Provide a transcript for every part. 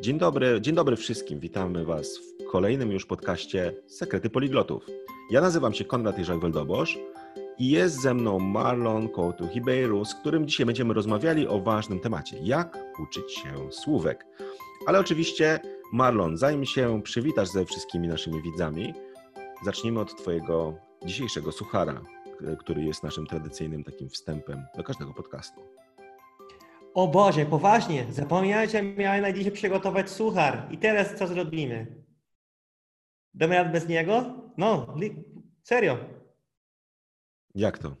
Dzień dobry, dzień dobry wszystkim. Witamy Was w kolejnym już podcaście Sekrety Poliglotów. Ja nazywam się Konrad Jerzak Weldobosz i jest ze mną Marlon Couto Ribeiro, z którym dzisiaj będziemy rozmawiali o ważnym temacie. Jak uczyć się słówek. Ale oczywiście, Marlon, zanim się przywitasz ze wszystkimi naszymi widzami, zacznijmy od Twojego dzisiejszego suchara, który jest naszym tradycyjnym takim wstępem do każdego podcastu. O Boże, poważnie, zapomniałem, że miałem na dzisiaj przygotować suchar. I teraz co zrobimy? Damy bez niego? No, serio. Jak to?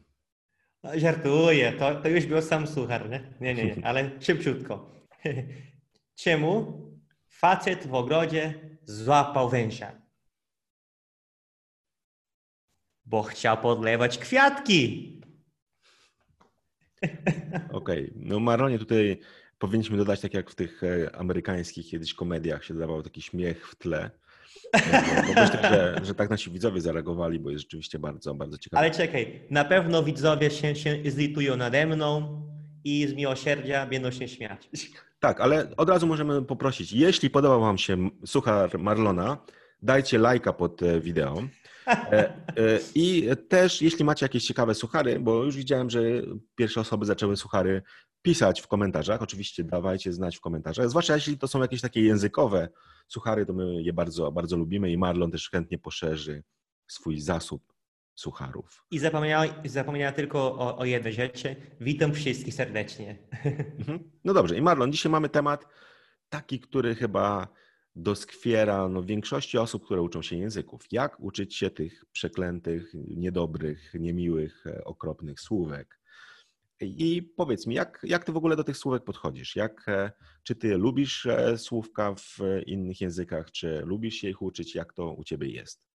Żartuję, to, to już był sam suchar, nie? Nie, nie, nie, ale szybciutko. Czemu facet w ogrodzie złapał węża? Bo chciał podlewać kwiatki. Okej, okay. no Maronie tutaj powinniśmy dodać, tak jak w tych e, amerykańskich kiedyś komediach się dodawał taki śmiech w tle. Bo myślę, że, że tak nasi widzowie zareagowali, bo jest rzeczywiście bardzo, bardzo ciekawe. Ale czekaj, na pewno widzowie się, się zlitują nade mną i z miłosierdzia będą się śmiać. Tak, ale od razu możemy poprosić, jeśli podobał Wam się suchar Marlona, dajcie lajka pod e, wideo. E, e, I też, jeśli macie jakieś ciekawe suchary, bo już widziałem, że pierwsze osoby zaczęły suchary pisać w komentarzach. Oczywiście dawajcie znać w komentarzach, zwłaszcza jeśli to są jakieś takie językowe suchary, to my je bardzo, bardzo lubimy i Marlon też chętnie poszerzy swój zasób sucharów. I zapomniała, zapomniała tylko o, o jednej rzeczy. Witam wszystkich serdecznie. Mhm. No dobrze, i Marlon, dzisiaj mamy temat taki, który chyba doskwiera no, większości osób, które uczą się języków. Jak uczyć się tych przeklętych, niedobrych, niemiłych, e, okropnych słówek? I powiedz mi, jak, jak ty w ogóle do tych słówek podchodzisz? Jak, e, czy ty lubisz e, słówka w innych językach, czy lubisz się ich uczyć? Jak to u ciebie jest?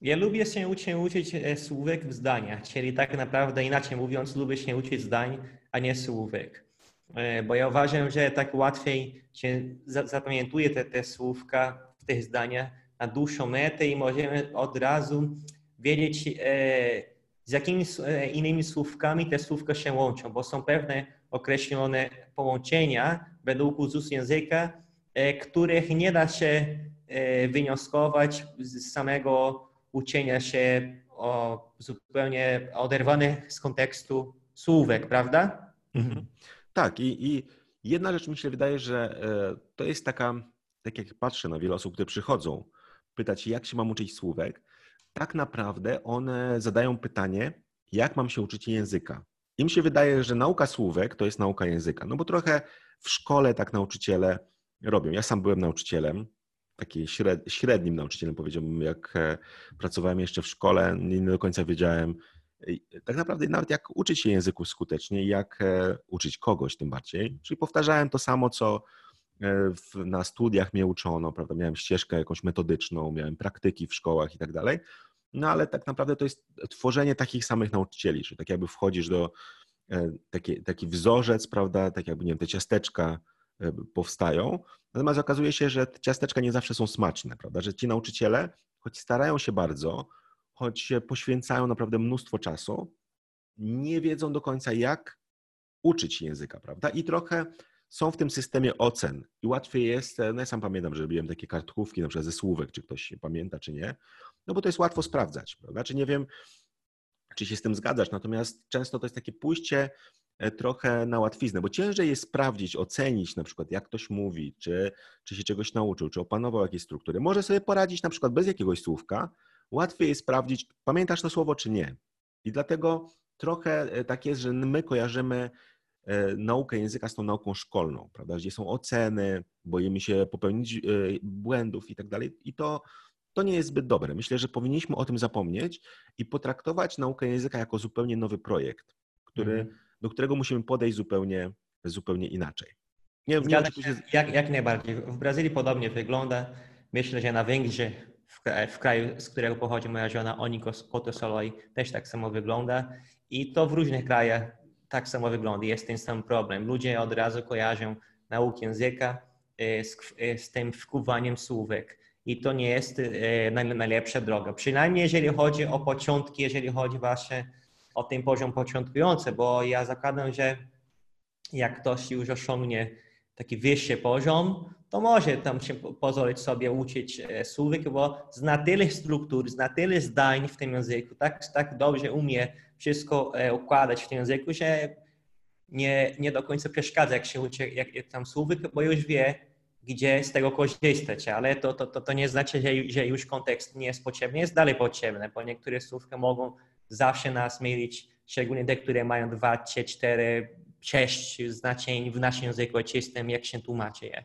Ja lubię się uczyć, uczyć słówek w zdaniach, czyli tak naprawdę inaczej mówiąc, lubię się uczyć zdań, a nie słówek. E, bo ja uważam, że tak łatwiej się zapamiętuje te, te słówka w tych zdaniach na dłuższą metę i możemy od razu wiedzieć, e, z jakimi e, innymi słówkami te słówka się łączą, bo są pewne określone połączenia według uzus języka, których nie da się wnioskować z samego uczenia się o zupełnie oderwanych z kontekstu słówek, prawda? Mhm. Tak, i, i jedna rzecz mi się wydaje, że e, to jest taka, tak jak patrzę na wiele osób, które przychodzą pytać, jak się mam uczyć słówek, tak naprawdę one zadają pytanie, jak mam się uczyć języka. Im się wydaje, że nauka słówek to jest nauka języka, no bo trochę w szkole tak nauczyciele robią. Ja sam byłem nauczycielem, takim średnim nauczycielem powiedziałbym, jak e, pracowałem jeszcze w szkole, nie do końca wiedziałem, tak naprawdę nawet jak uczyć się języku skutecznie, jak e, uczyć kogoś tym bardziej. Czyli powtarzałem to samo, co e, na studiach mnie uczono, prawda? Miałem ścieżkę jakąś metodyczną, miałem praktyki w szkołach i tak dalej. No ale tak naprawdę to jest tworzenie takich samych nauczycieli, czyli tak jakby wchodzisz do e, taki, taki wzorzec, prawda, tak jakby, nie wiem, te ciasteczka powstają, natomiast okazuje się, że te ciasteczka nie zawsze są smaczne, prawda, że ci nauczyciele, choć starają się bardzo, choć poświęcają naprawdę mnóstwo czasu, nie wiedzą do końca, jak uczyć języka, prawda? I trochę są w tym systemie ocen i łatwiej jest, no ja sam pamiętam, że robiłem takie kartkówki na przykład ze słówek, czy ktoś pamięta, czy nie, no bo to jest łatwo sprawdzać, prawda? Czy nie wiem, czy się z tym zgadzasz, natomiast często to jest takie pójście e, trochę na łatwiznę, bo ciężej jest sprawdzić, ocenić na przykład, jak ktoś mówi, czy, czy się czegoś nauczył, czy opanował jakieś struktury. Może sobie poradzić na przykład bez jakiegoś słówka, łatwiej jest sprawdzić, pamiętasz to słowo czy nie. I dlatego trochę e, tak jest, że my kojarzymy e, naukę języka z tą nauką szkolną, prawda? Gdzie są oceny, boimy się popełnić e, błędów i tak dalej. I to, to nie jest zbyt dobre. Myślę, że powinniśmy o tym zapomnieć i potraktować naukę języka jako zupełnie nowy projekt, który, mm. do którego musimy podejść zupełnie, zupełnie inaczej. Nie, nie się, jak, jak najbardziej. W Brazylii podobnie wygląda. Myślę, że na Węgrzech w kraju, z którego pochodzi moja żona, Onikos Kotosoloi, też tak samo wygląda. I to w różnych krajach tak samo wygląda. Jest ten sam problem. Ludzie od razu kojarzą naukę języka e, z, e, z tym wkuwaniem słówek. I to nie jest e, najlepsza droga. Przynajmniej jeżeli chodzi o początki, jeżeli chodzi właśnie o ten poziom początkujący, bo ja zakładam, że jak ktoś już osiągnie taki wyższy poziom, to może tam się pozwolić sobie uczyć e, słówek, bo zna tyle struktur, zna tyle zdań w tym języku, tak, tak dobrze umie wszystko e, układać w tym języku, że nie, nie do końca przeszkadza, jak się uczy jak, jak tam słówek, bo już wie, gdzie z tego korzystać, ale to, to, to, to nie znaczy, że, że już kontekst nie jest potrzebny, jest dalej potrzebny, bo niektóre słówka mogą zawsze nas mylić, szczególnie te, które mają dwa, trzy, cztery, sześć znaczeń w naszym języku czystym, jak się tłumaczy je.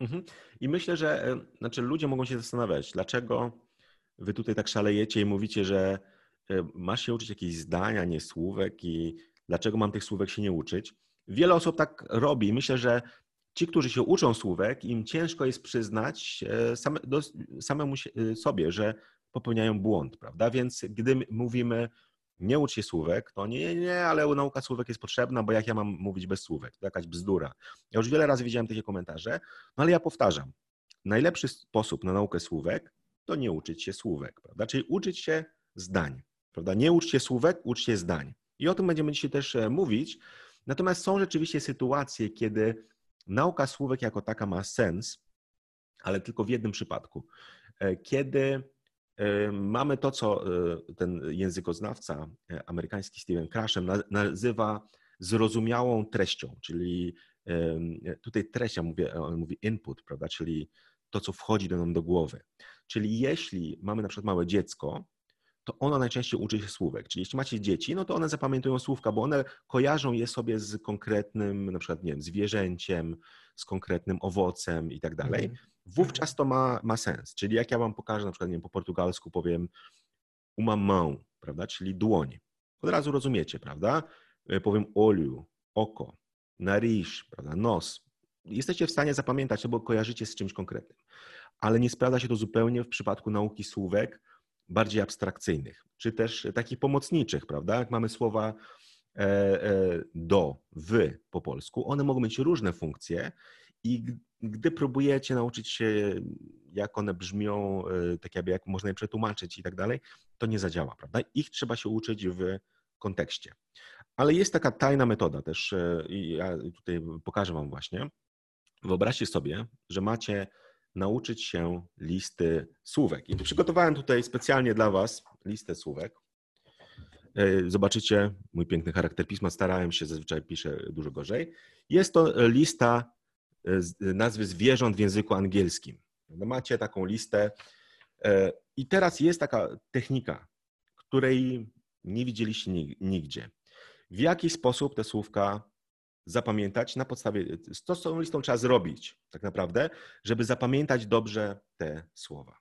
Mhm. I myślę, że e, znaczy ludzie mogą się zastanawiać, dlaczego wy tutaj tak szalejecie i mówicie, że e, masz się uczyć jakichś zdań, a nie słówek i dlaczego mam tych słówek się nie uczyć. Wiele osób tak robi. Myślę, że ci, którzy się uczą słówek, im ciężko jest przyznać e, same, do, samemu sobie, że popełniają błąd, prawda? Więc gdy mówimy nie ucz się słówek, to nie, nie, ale nauka słówek jest potrzebna, bo jak ja mam mówić bez słówek? To jakaś bzdura. Ja już wiele razy widziałem takie komentarze, no ale ja powtarzam. Najlepszy sposób na naukę słówek to nie uczyć się słówek, prawda? Czyli uczyć się zdań, prawda? Nie ucz się słówek, ucz się zdań. I o tym będziemy dzisiaj też e, mówić. Natomiast są rzeczywiście sytuacje, kiedy nauka słówek jako taka ma sens, ale tylko w jednym przypadku. E, kiedy mamy to, co e, ten językoznawca e, amerykański Steven Krashem nazywa zrozumiałą treścią, czyli tutaj treść, ja mówię, on mówi input, prawda, czyli to, co wchodzi do nam do głowy. Czyli jeśli mamy na przykład małe dziecko, to ono najczęściej uczy się słówek. Czyli jeśli macie dzieci, no to one zapamiętują słówka, bo one kojarzą je sobie z konkretnym, na przykład, nie wiem, zwierzęciem, z konkretnym owocem i tak dalej. Mhm wówczas to ma, ma sens. Czyli jak ja wam pokażę, na przykład nie wiem, po portugalsku powiem uma mão, prawda, czyli dłoń. Od razu rozumiecie, prawda? E, powiem olho, oko, nariz, prawda, nos. Jesteście w stanie zapamiętać to, bo kojarzycie z czymś konkretnym. Ale nie sprawdza się to zupełnie w przypadku nauki słówek bardziej abstrakcyjnych, czy też takich pomocniczych, prawda? Jak mamy słowa e, e, do, wy po polsku, one mogą mieć różne funkcje i gdy próbujecie nauczyć się, jak one brzmią, e, tak jakby jak można je przetłumaczyć i tak dalej, to nie zadziała, prawda? Ich trzeba się uczyć w kontekście. Ale jest taka tajna metoda też e, i ja tutaj pokażę Wam właśnie. Wyobraźcie sobie, że macie nauczyć się listy słówek. I przygotowałem tutaj specjalnie dla Was listę słówek. E, zobaczycie mój piękny charakter pisma. Starałem się, zazwyczaj piszę dużo gorzej. Jest to lista nazwy zwierząt w języku angielskim. No macie taką listę e, i teraz jest taka technika, której nie widzieliście nigdzie. W jaki sposób te słówka zapamiętać na podstawie, co z tą listą trzeba zrobić tak naprawdę, żeby zapamiętać dobrze te słowa.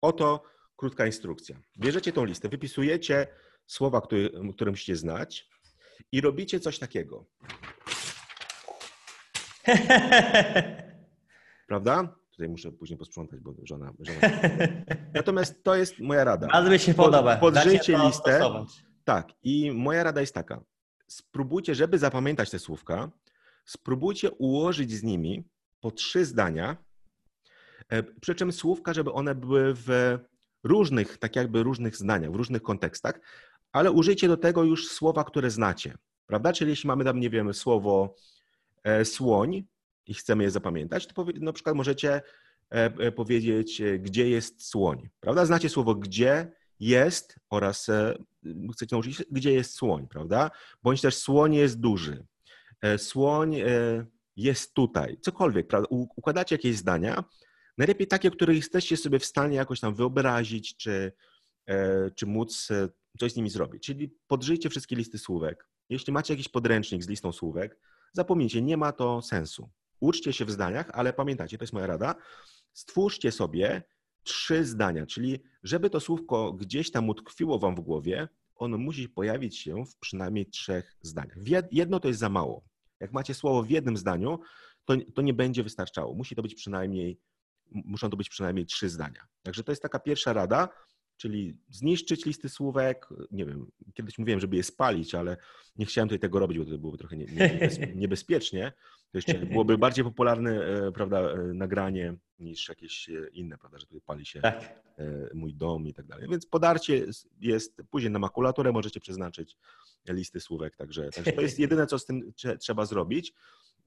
Oto krótka instrukcja. Bierzecie tą listę, wypisujecie słowa, które, które musicie znać i robicie coś takiego. Prawda? Tutaj muszę później posprzątać, bo żona. żona... Natomiast to jest moja rada. Bardzo mi się podoba. Podżyjcie listę. Tak, i moja rada jest taka. Spróbujcie, żeby zapamiętać te słówka, spróbujcie ułożyć z nimi po trzy zdania, e, przy czym słówka, żeby one były w różnych, tak jakby różnych zdaniach, w różnych kontekstach, ale użyjcie do tego już słowa, które znacie, prawda? Czyli jeśli mamy tam, nie wiem, słowo słoń i chcemy je zapamiętać, to na przykład możecie e, e, powiedzieć, gdzie jest słoń. Prawda? Znacie słowo gdzie jest oraz chcecie nauczyć się, gdzie jest słoń, prawda? Bądź też słoń jest duży. Słoń jest tutaj. Cokolwiek, prawda? Układacie jakieś zdania, najlepiej takie, które jesteście sobie w stanie jakoś tam wyobrazić, czy, czy móc coś z nimi zrobić. Czyli podżyjcie wszystkie listy słówek. Jeśli macie jakiś podręcznik z listą słówek, Zapomnijcie, nie ma to sensu. Uczcie się w zdaniach, ale pamiętajcie, to jest moja rada, stwórzcie sobie trzy zdania, czyli żeby to słówko gdzieś tam utkwiło wam w głowie, ono musi pojawić się w przynajmniej trzech zdaniach. Jedno to jest za mało. Jak macie słowo w jednym zdaniu, to, to nie będzie wystarczało. Musi to być przynajmniej, muszą to być przynajmniej trzy zdania. Także to jest taka pierwsza rada, czyli zniszczyć listy słówek. Nie wiem, kiedyś mówiłem, żeby je spalić, ale nie chciałem tutaj tego robić, bo to byłoby trochę niebezpiecznie. To jeszcze byłoby bardziej popularne e, prawda, e, nagranie niż jakieś e, inne, prawda, że tutaj pali się tak. mój dom i tak dalej. Więc podarcie jest, później na makulaturę możecie przeznaczyć listy słówek, także, także to jest jedyne, co z tym trzeba zrobić.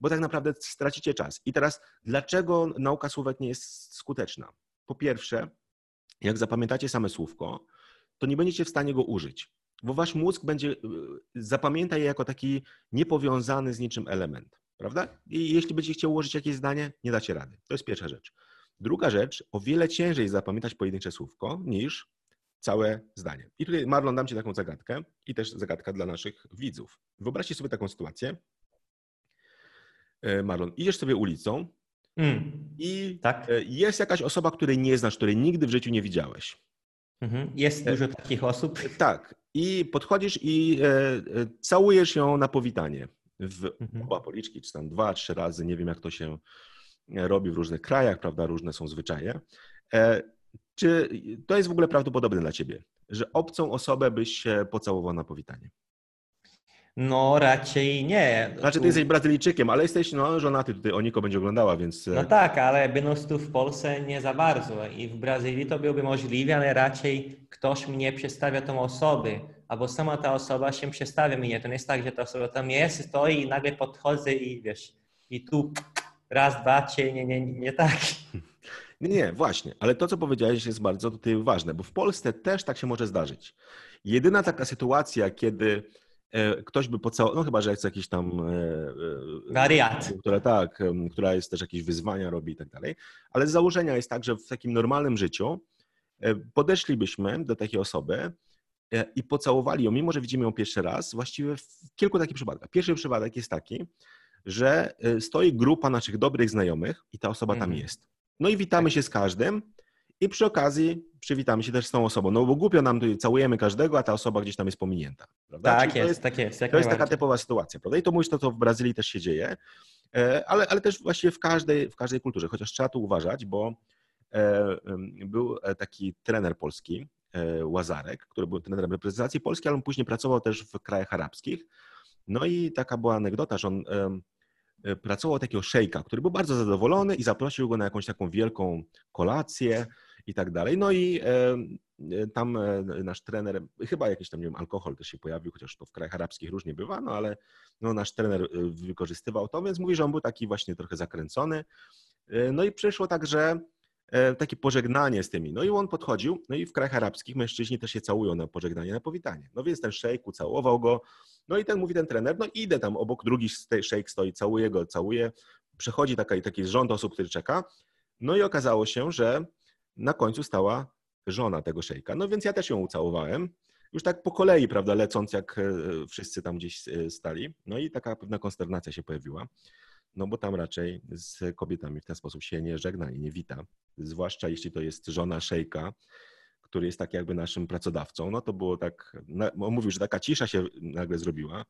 bo tak naprawdę stracicie czas. I teraz, dlaczego nauka słówek nie jest skuteczna? Po pierwsze, jak zapamiętacie same słówko, to nie będziecie w stanie go użyć, bo wasz mózg będzie, y, zapamięta je jako taki niepowiązany z niczym element, prawda? I jeśli będziecie chcieli ułożyć jakieś zdanie, nie dacie rady. To jest pierwsza rzecz. Druga rzecz, o wiele ciężej zapamiętać pojedyncze słówko niż całe zdanie. I tutaj, Marlon, dam Ci taką zagadkę i też zagadka dla naszych widzów. Wyobraźcie sobie taką sytuację. E, Marlon, idziesz sobie ulicą mm. i tak? E, jest jakaś osoba, której nie znasz, której nigdy w życiu nie widziałeś. Mhm. Jest e, dużo takich osób. Tak. I podchodzisz i całujesz ją na powitanie w mhm. oba policzki, czy tam dwa, trzy razy, nie wiem jak to się robi w różnych krajach, prawda, różne są zwyczaje. Czy to jest w ogóle prawdopodobne dla ciebie, że obcą osobę byś się pocałował na powitanie? No raczej nie. Znaczy ty jesteś Brazylijczykiem, ale jesteś no, żonaty tutaj, Oniko będzie oglądała, więc... E, no tak, ale będąc tu w Polsce nie za bardzo i w Brazylii to byłoby możliwe, ale raczej ktoś mnie przedstawia tą osobę, albo sama ta osoba się przedstawia mnie. To nie jest tak, że ta osoba tam jest, stoi i nagle podchodzę i wiesz, i tu raz, dwa, trzy, nie, nie, nie tak. Nie, nie, właśnie, ale to, co powiedziałeś, jest bardzo tutaj ważne, bo w Polsce też tak się może zdarzyć. Jedyna taka sytuacja, kiedy ktoś by pocałował, no chyba, że jest jakiś tam... E, e, Wariat. Która tak, która jest też jakieś wyzwania robi i tak dalej, ale z założenia jest tak, że w takim normalnym życiu podeszlibyśmy do takiej osoby i pocałowali ją, mimo że widzimy ją pierwszy raz, właściwie w kilku takich przypadkach. Pierwszy przypadek jest taki, że stoi grupa naszych dobrych znajomych i ta osoba tam mhm. jest. No i witamy tak. się z każdym i przy okazji przywitamy się też z tą osobą. No bo głupio nam tutaj całujemy każdego, a ta osoba gdzieś tam jest pominięta. Prawda? Tak jest, jest, tak jest. to jest taka typowa sytuacja, prawda? I to mówisz to, co w Brazylii też się dzieje, e, ale, ale też właściwie w każdej, w każdej kulturze, chociaż trzeba tu uważać, bo e, był e, taki trener polski, Łazarek, który był trenerem reprezentacji Polski, ale on później pracował też w krajach arabskich. No i taka była anegdota, że on pracował takiego szejka, który był bardzo zadowolony i zaprosił go na jakąś taką wielką kolację i tak dalej. No i e, e, tam nasz trener, chyba jakiś tam, nie wiem, alkohol też się pojawił, chociaż to w krajach arabskich różnie bywa, no ale no, nasz trener wykorzystywał to, więc mówi, że on był taki właśnie trochę zakręcony. No i przyszło także takie pożegnanie z tymi. No i on podchodził, no i w krajach arabskich mężczyźni też się całują na pożegnanie, na powitanie. No więc ten szejk ucałował go, no i ten mówi ten trener, no idę tam obok, drugi szejk stoi, całuje go, całuje. Przechodzi taki, taki rząd osób, który czeka. No i okazało się, że na końcu stała żona tego szejka. No więc ja też ją ucałowałem. Już tak po kolei, prawda, lecąc, jak e, wszyscy tam gdzieś e, stali. No i taka pewna konsternacja się pojawiła. No bo tam raczej z kobietami w ten sposób się nie żegna i nie wita. Zwłaszcza jeśli to jest żona szejka, który jest tak jakby naszym pracodawcą, no to było tak, on mówił, że taka cisza się nagle zrobiła.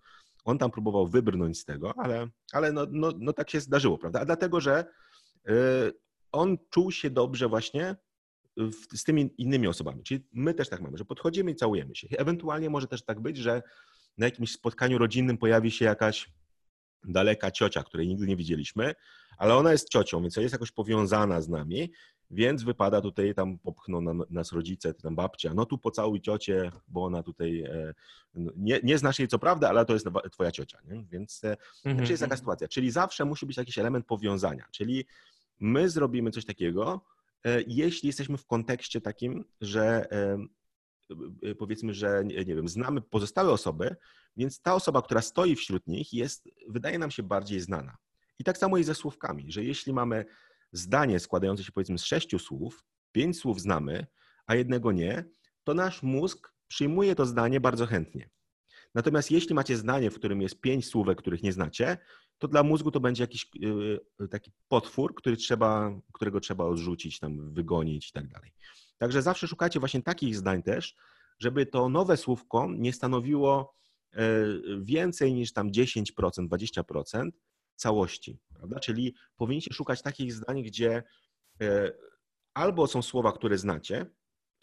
On tam próbował wybrnąć z tego, ale, ale no, no, no tak się zdarzyło, prawda? A dlatego, że y, on czuł się dobrze właśnie z tymi innymi osobami. Czyli my też tak mamy, że podchodzimy i całujemy się. Ewentualnie może też tak być, że na jakimś spotkaniu rodzinnym pojawi się jakaś daleka ciocia, której nigdy nie widzieliśmy, ale ona jest ciocią, więc jest jakoś powiązana z nami więc wypada tutaj, tam popchną nam, nas rodzice, tam babcia, no tu pocałuj ciocię, bo ona tutaj, e, no, nie, nie znasz jej co prawda, ale to jest twoja ciocia, nie? więc mm -hmm. jest taka mhm. sytuacja. Czyli zawsze musi być jakiś element powiązania, czyli my zrobimy coś takiego, e, jeśli jesteśmy w kontekście takim, że powiedzmy, że nie, wiem, znamy pozostałe osoby, więc ta osoba, która stoi wśród nich jest, wydaje nam się bardziej znana. I tak samo jest ze słówkami, że jeśli mamy zdanie składające się powiedzmy z sześciu słów, pięć słów znamy, a jednego nie, to nasz mózg przyjmuje to zdanie bardzo chętnie. Natomiast jeśli macie zdanie, w którym jest pięć słówek, których nie znacie, to dla mózgu to będzie jakiś yy, taki potwór, który trzeba, którego trzeba odrzucić, tam wygonić i tak dalej. Także zawsze szukajcie właśnie takich zdań też, żeby to nowe słówko nie stanowiło yy, więcej niż tam 10%, 20%, całości, prawda? Czyli powinniście szukać takich zdań, gdzie e, albo są słowa, które znacie,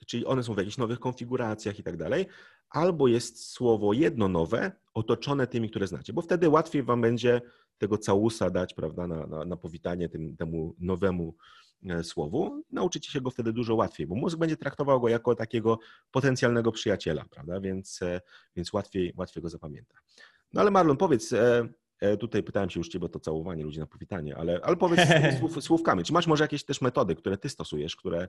czyli one są w jakichś nowych konfiguracjach i tak dalej, albo jest słowo jedno nowe, otoczone tymi, które znacie, bo wtedy łatwiej wam będzie tego całusa dać, prawda, na, na, na powitanie tym, temu nowemu e, słowu. Nauczycie się go wtedy dużo łatwiej, bo mózg będzie traktował go jako takiego potencjalnego przyjaciela, prawda, więc, e, więc łatwiej, łatwiej go zapamięta. No ale Marlon, powiedz, E, tutaj pytałem się już Ciebie o to całowanie ludzi na powitanie, ale, ale powiedz słów, słówkami. Czy masz może jakieś też metody, które Ty stosujesz, które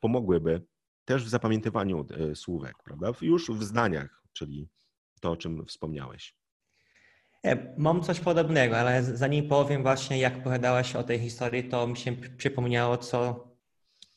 pomogłyby też w zapamiętywaniu e, słówek, prawda? Już w zdaniach, czyli to, o czym wspomniałeś. Mam coś podobnego, ale zanim powiem właśnie, jak opowiadałeś o tej historii, to mi się przypomniało co,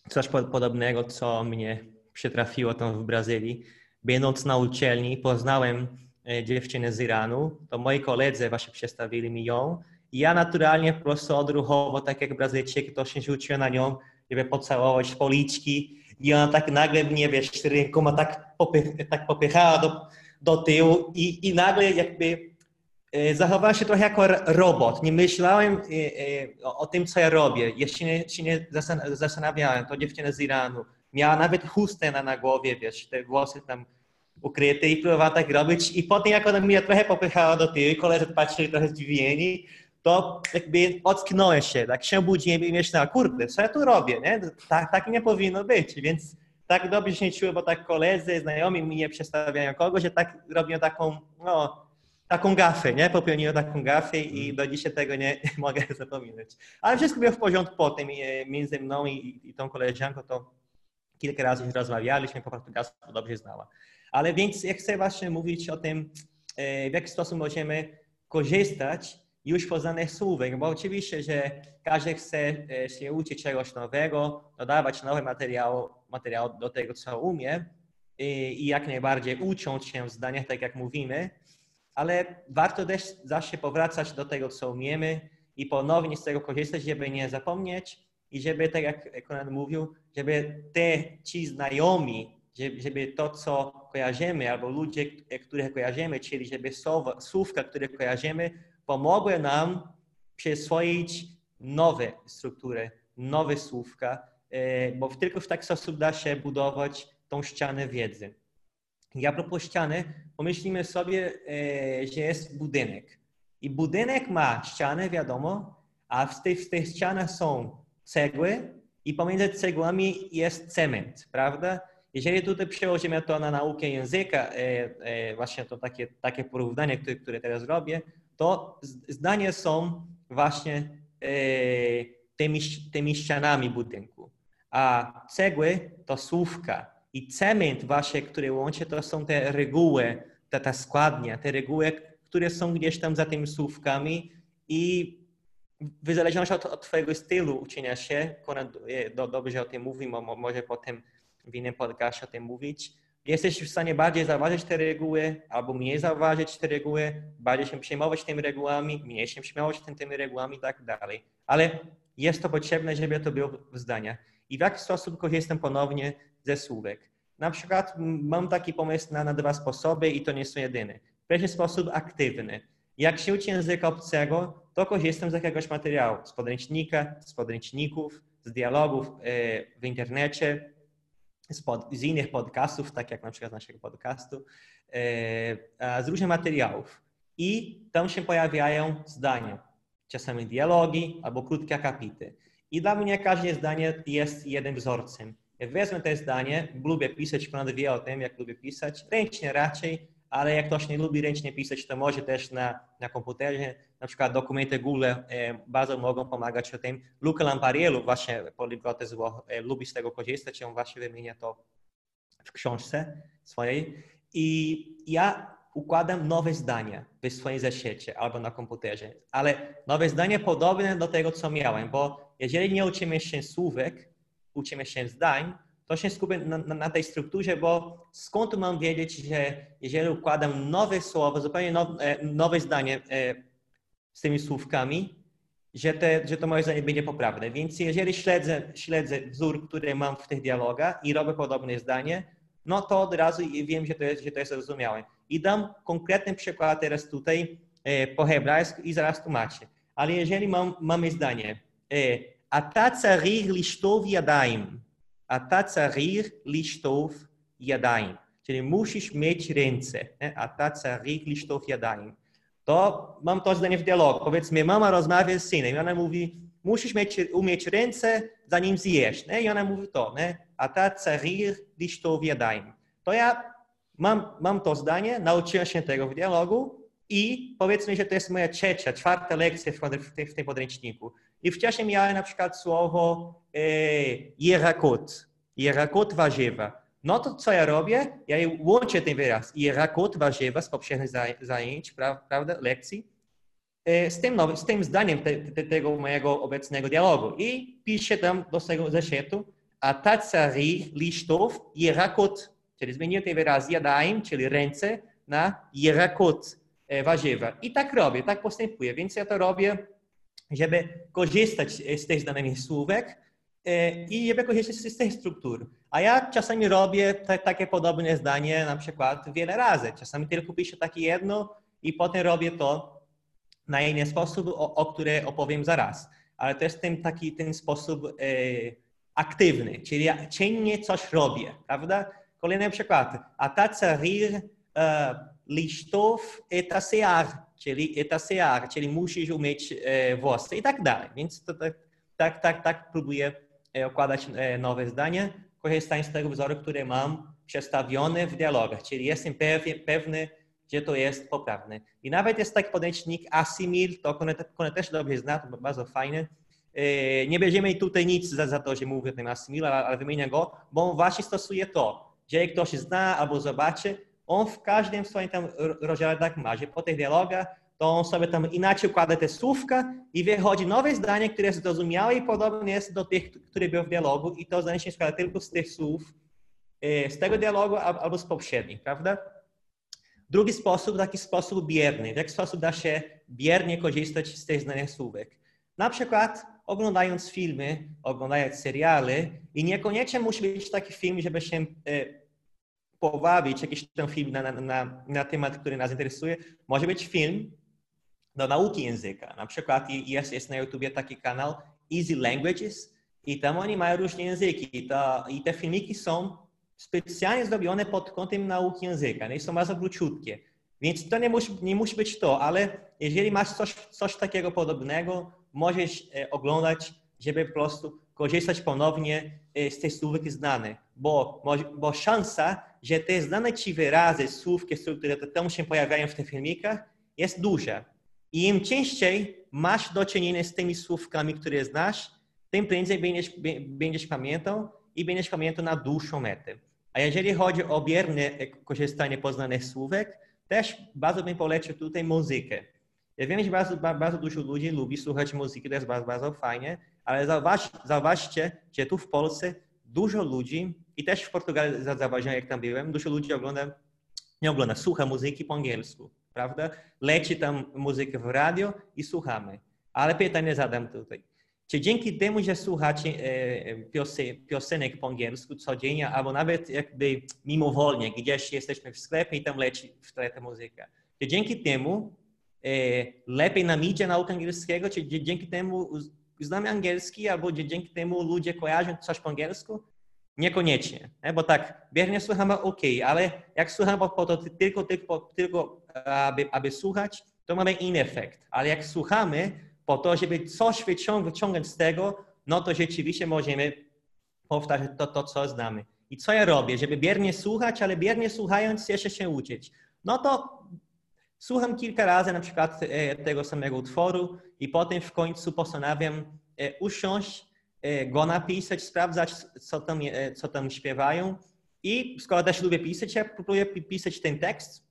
coś podobnego, co mnie przytrafiło tam w Brazylii. Będąc na uczelni, poznałem e, dziewczynę z Iranu, to moi koledzy właśnie przedstawili mi ją. I ja naturalnie po prostu odruchowo, tak jak Brazylijczyk, to się rzuciłem na nią, żeby pocałować policzki. I ona tak nagle mnie, wiesz, rękoma tak, popych, tak popychała do, do tyłu i, i nagle jakby e, zachowałem się trochę jako robot. Nie myślałem e, o, o tym, co ja robię. Jeszcze nie, się nie zastanawiałem. To dziewczyna z Iranu. Miała nawet chustę na, na głowie, wiesz, te włosy tam ukryte i próbowała tak robić. I potem jak ona mnie trochę popychała do tyłu, koledzy patrzyli trochę zdziwieni, to jakby ocknąłem się, tak się budziłem i myślałem, kurde, co ja tu robię, nie? Tak, tak nie powinno być, więc tak dobrze się czułem, bo tak koledzy, znajomi mi nie przedstawiają kogoś, że tak robią taką, no, taką gafę, nie? Popełniłem taką gafę i do dzisiaj tego nie, mogę zapominać. Ale wszystko było w porządku potem między mną i, i tą koleżanką, to kilka razy już rozmawialiśmy, po portugalsku dobrze znała. Ale więc ja chcę właśnie mówić o tym, e, w jaki sposób możemy korzystać już poznanych słówek, bo oczywiście, że każdy chce e, się uczyć czegoś nowego, dodawać nowe materiały, materiał do tego, co umie i, jak najbardziej ucząc się w zdaniach, tak jak mówimy, ale warto też zawsze powracać do tego, co umiemy i ponownie z tego korzystać, żeby nie zapomnieć i żeby, tak jak Konrad mówił, żeby te ci znajomi, żeby to, co kojarzymy, albo ludzie, których kojarzymy, czyli żeby słówka, które kojarzymy, pomogły nam przyswoić nowe struktury, nowe słówka, e, bo tylko w taki sposób da się budować tą ścianę wiedzy. I a propos ściany, pomyślimy sobie, e, że jest budynek. I budynek ma ścianę, wiadomo, a w tych, w tych ścianach są cegły i pomiędzy cegłami jest cement, prawda? Jeżeli tutaj przełożymy to na naukę języka, e, właśnie to takie, takie porównanie, które, które teraz robię, to zdania są właśnie e, tymi, tymi ścianami budynku. A cegły to słówka i cement właśnie, który łączy, to są te reguły, ta, ta składnia, te reguły, które są gdzieś tam za tymi słówkami i w zależności od, od twojego stylu uczenia się, Konrad e, do, dobrze o tym mówi, może potem w innym podcastie o tym mówić, jesteś w stanie bardziej zauważyć te reguły albo mniej zauważyć te reguły, bardziej się przejmować tymi regułami, mniej się przejmować tym, tymi regułami i tak dalej. Ale jest to potrzebne, żeby to było w zdaniach. I w jaki sposób korzystam ponownie ze słówek? Na przykład mam taki pomysł na, na dwa sposoby i to nie są jedyne. Pierwszy sposób aktywny. Jak się uczy języka obcego, to korzystam z jakiegoś materiału, z podręcznika, z podręczników, z dialogów e, w internecie, z, pod, z innych podcastów, tak jak na przykład naszego podcastu, e, z różnych materiałów. I tam się pojawiają zdania, czasami dialogi albo krótkie akapity. I dla mnie każde zdanie jest jednym wzorcem. Jak wezmę to zdanie, lubię pisać, Konrad wie o tym, jak lubię pisać, ręcznie raczej, ale jak ktoś nie lubi ręcznie pisać, to może też na, na komputerze, na przykład dokumenty Google e, bardzo mogą pomagać o tym. Luca Lampariello, właśnie poliglotę zło, e, lubi z tego korzystać, on właśnie wymienia to w książce swojej. I ja układam nowe zdania w swoim zeszycie albo na komputerze, ale nowe zdania podobne do tego, co miałem, bo jeżeli nie uczymy się słówek, uczymy się zdań, to się skupię na, na, tej strukturze, bo skąd mam wiedzieć, że jeżeli układam nowe słowo, zupełnie now, e, nowe zdanie e, z tymi słówkami, że, te, że to moje zdanie będzie poprawne. Więc jeżeli śledzę, śledzę wzór, który mam w tych dialogach i robię podobne zdanie, no to od razu wiem, że to jest, że to jest zrozumiałe. I dam konkretny przykład teraz tutaj e, po hebrajsku i zaraz tłumaczę. Ale jeżeli mam, mamy zdanie, a ta צריך לשטוב ידיים אתה צריך לשטוף ידיים. Czyli musisz mieć ręce, nie? a ta צריך לשטוף ידיים. To mam to zdanie w dialogu. Powiedzmy, mama rozmawia z synem i ona mówi, musisz mieć, umieć ręce, zanim zjesz. Nie? I ona mówi to, nie? a ta צריך לשטוף ידיים. To ja mam, mam to zdanie, nauczyłem się tego w dialogu i powiedzmy, że to jest moja trzecia, czwarta lekcja w, w, w tym podręczniku. I wcześniej miałem na przykład słowo e, jerakot, jerakot warzywa. No to co ja robię? Ja łączę ten wyraz jerakot warzywa z poprzednich zajęć, prawda, lekcji, e, z tym, nowym, z tym zdaniem te, te, tego mojego obecnego dialogu. I piszę tam do tego zeszytu, a taca listów jerakot, czyli zmieniłem ten wyraz jadaim, czyli ręce, na jerakot e, warzywa. I tak robię, tak postępuję. Więc ja to robię, żeby korzystać z tych znanych słówek e, i żeby korzystać z tych struktur. A ja czasami robię te, takie podobne zdanie na przykład wiele razy. Czasami tylko piszę takie jedno i potem robię to na inny sposób, o, o której opowiem zaraz. Ale to jest ten taki ten sposób e, aktywny, czyli ja coś robię, prawda? Kolejny przykład. A taca rir listów etasear, czyli etasear, czyli musisz umieć włosy i tak dalej. Więc to, tak, tak, tak, tak próbuję układać nowe zdanie, korzystając z tego wzoru, który mam przestawiony w dialogach, czyli jestem pewny, że to jest poprawne. I nawet jest taki podręcznik Asimil, to Kone też dobrze zna, to bardzo fajne. Nie bierzemy tutaj nic za, za to, że mówię o tym Asimil, ale wymienię go, bo on właśnie stosuje to, że jak ktoś zna albo zobaczy, on w każdym swoim tam rozdziale tak ma, że dialogach to on sobie tam inaczej układa te słówka i wychodzi nowe zdanie, które jest zrozumiałe i podobne jest do tych, które były w dialogu i to zdanie się tylko z tych słów e, z tego dialogu albo z poprzednich, prawda? Drugi sposób, taki sposób bierny. W jaki sposób da się biernie korzystać z tych znanych słówek? Na przykład oglądając filmy, oglądając seriale i niekoniecznie musi być taki film, żeby się pobawić jakiś film na, na, na temat, który nas interesuje. Może być film do nauki języka. Na przykład jest, jest na YouTubie taki kanał Easy Languages i tam oni mają różne języki. I, to, i te filmiki są specjalnie zrobione pod kątem nauki języka. I są bardzo króciutkie. Więc to nie musi, nie musi być to, ale jeżeli masz coś, coś takiego podobnego, możesz e, oglądać, żeby po prostu korzystać ponownie e, z tej słówek znane, bo, bo szansa, że te znane ci wyrazy, słówki, które tam się pojawiają w tych filmikach, jest duża. I im częściej masz do czynienia z tymi słówkami, które znasz, tym prędzej będziesz, będziesz pamiętał i będziesz pamiętał na dłuższą metę. A jeżeli chodzi o bierne korzystanie poznanych słówek, też bardzo bym polecił tutaj muzykę. Ja wiem, że bardzo, bardzo dużo ludzi lubi słuchać muzyki, to jest bardzo, bardzo fajnie, ale zauważ, zauważcie, że tu w Polsce dużo ludzi i też w Portugalii zauważyłem, jak tam byłem, dużo ludzi ogląda, nie ogląda, słucha muzyki po angielsku, prawda? Leci tam muzykę w radio i słuchamy. Ale pytanie zadam tutaj. Czy dzięki temu, że słuchacie e, piosenek po angielsku codziennie, albo nawet jakby mimowolnie, gdzieś jesteśmy w sklepie i tam leci w tle ta muzyka, czy dzięki temu e, lepiej nam idzie nauka angielskiego, czy dzięki temu znamy angielski, albo dzięki temu ludzie kojarzą coś po angielsku? Niekoniecznie, nie? bo tak, biernie słuchamy ok, ale jak słuchamy po to tylko, tylko, tylko aby, aby słuchać, to mamy inny efekt. Ale jak słuchamy po to, żeby coś wyciągnąć z tego, no to rzeczywiście możemy powtarzać to, to, co znamy. I co ja robię? Żeby biernie słuchać, ale biernie słuchając jeszcze się uczyć. No to słucham kilka razy na przykład e, tego samego utworu i potem w końcu postanawiam e, usiąść E, go napisać, sprawdzać, co tam, co tam śpiewają. I skoro też lubię pisać, ja próbuję pisać ten tekst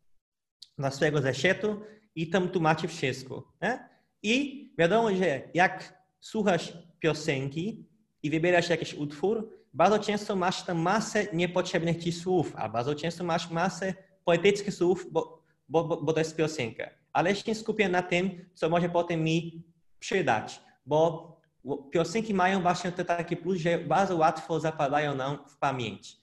na swojego zeszytu i tam tłumaczę wszystko. Nie? I wiadomo, że jak słuchasz piosenki i wybierasz jakiś utwór, bardzo często masz tam masę niepotrzebnych ci słów, a bardzo często masz masę poetyckich słów, bo, bo, bo, bo to jest piosenka. Ale się skupię na tym, co może potem mi przydać, bo piosenki mają właśnie to takie plus, że bardzo łatwo zapadają nam w pamięć.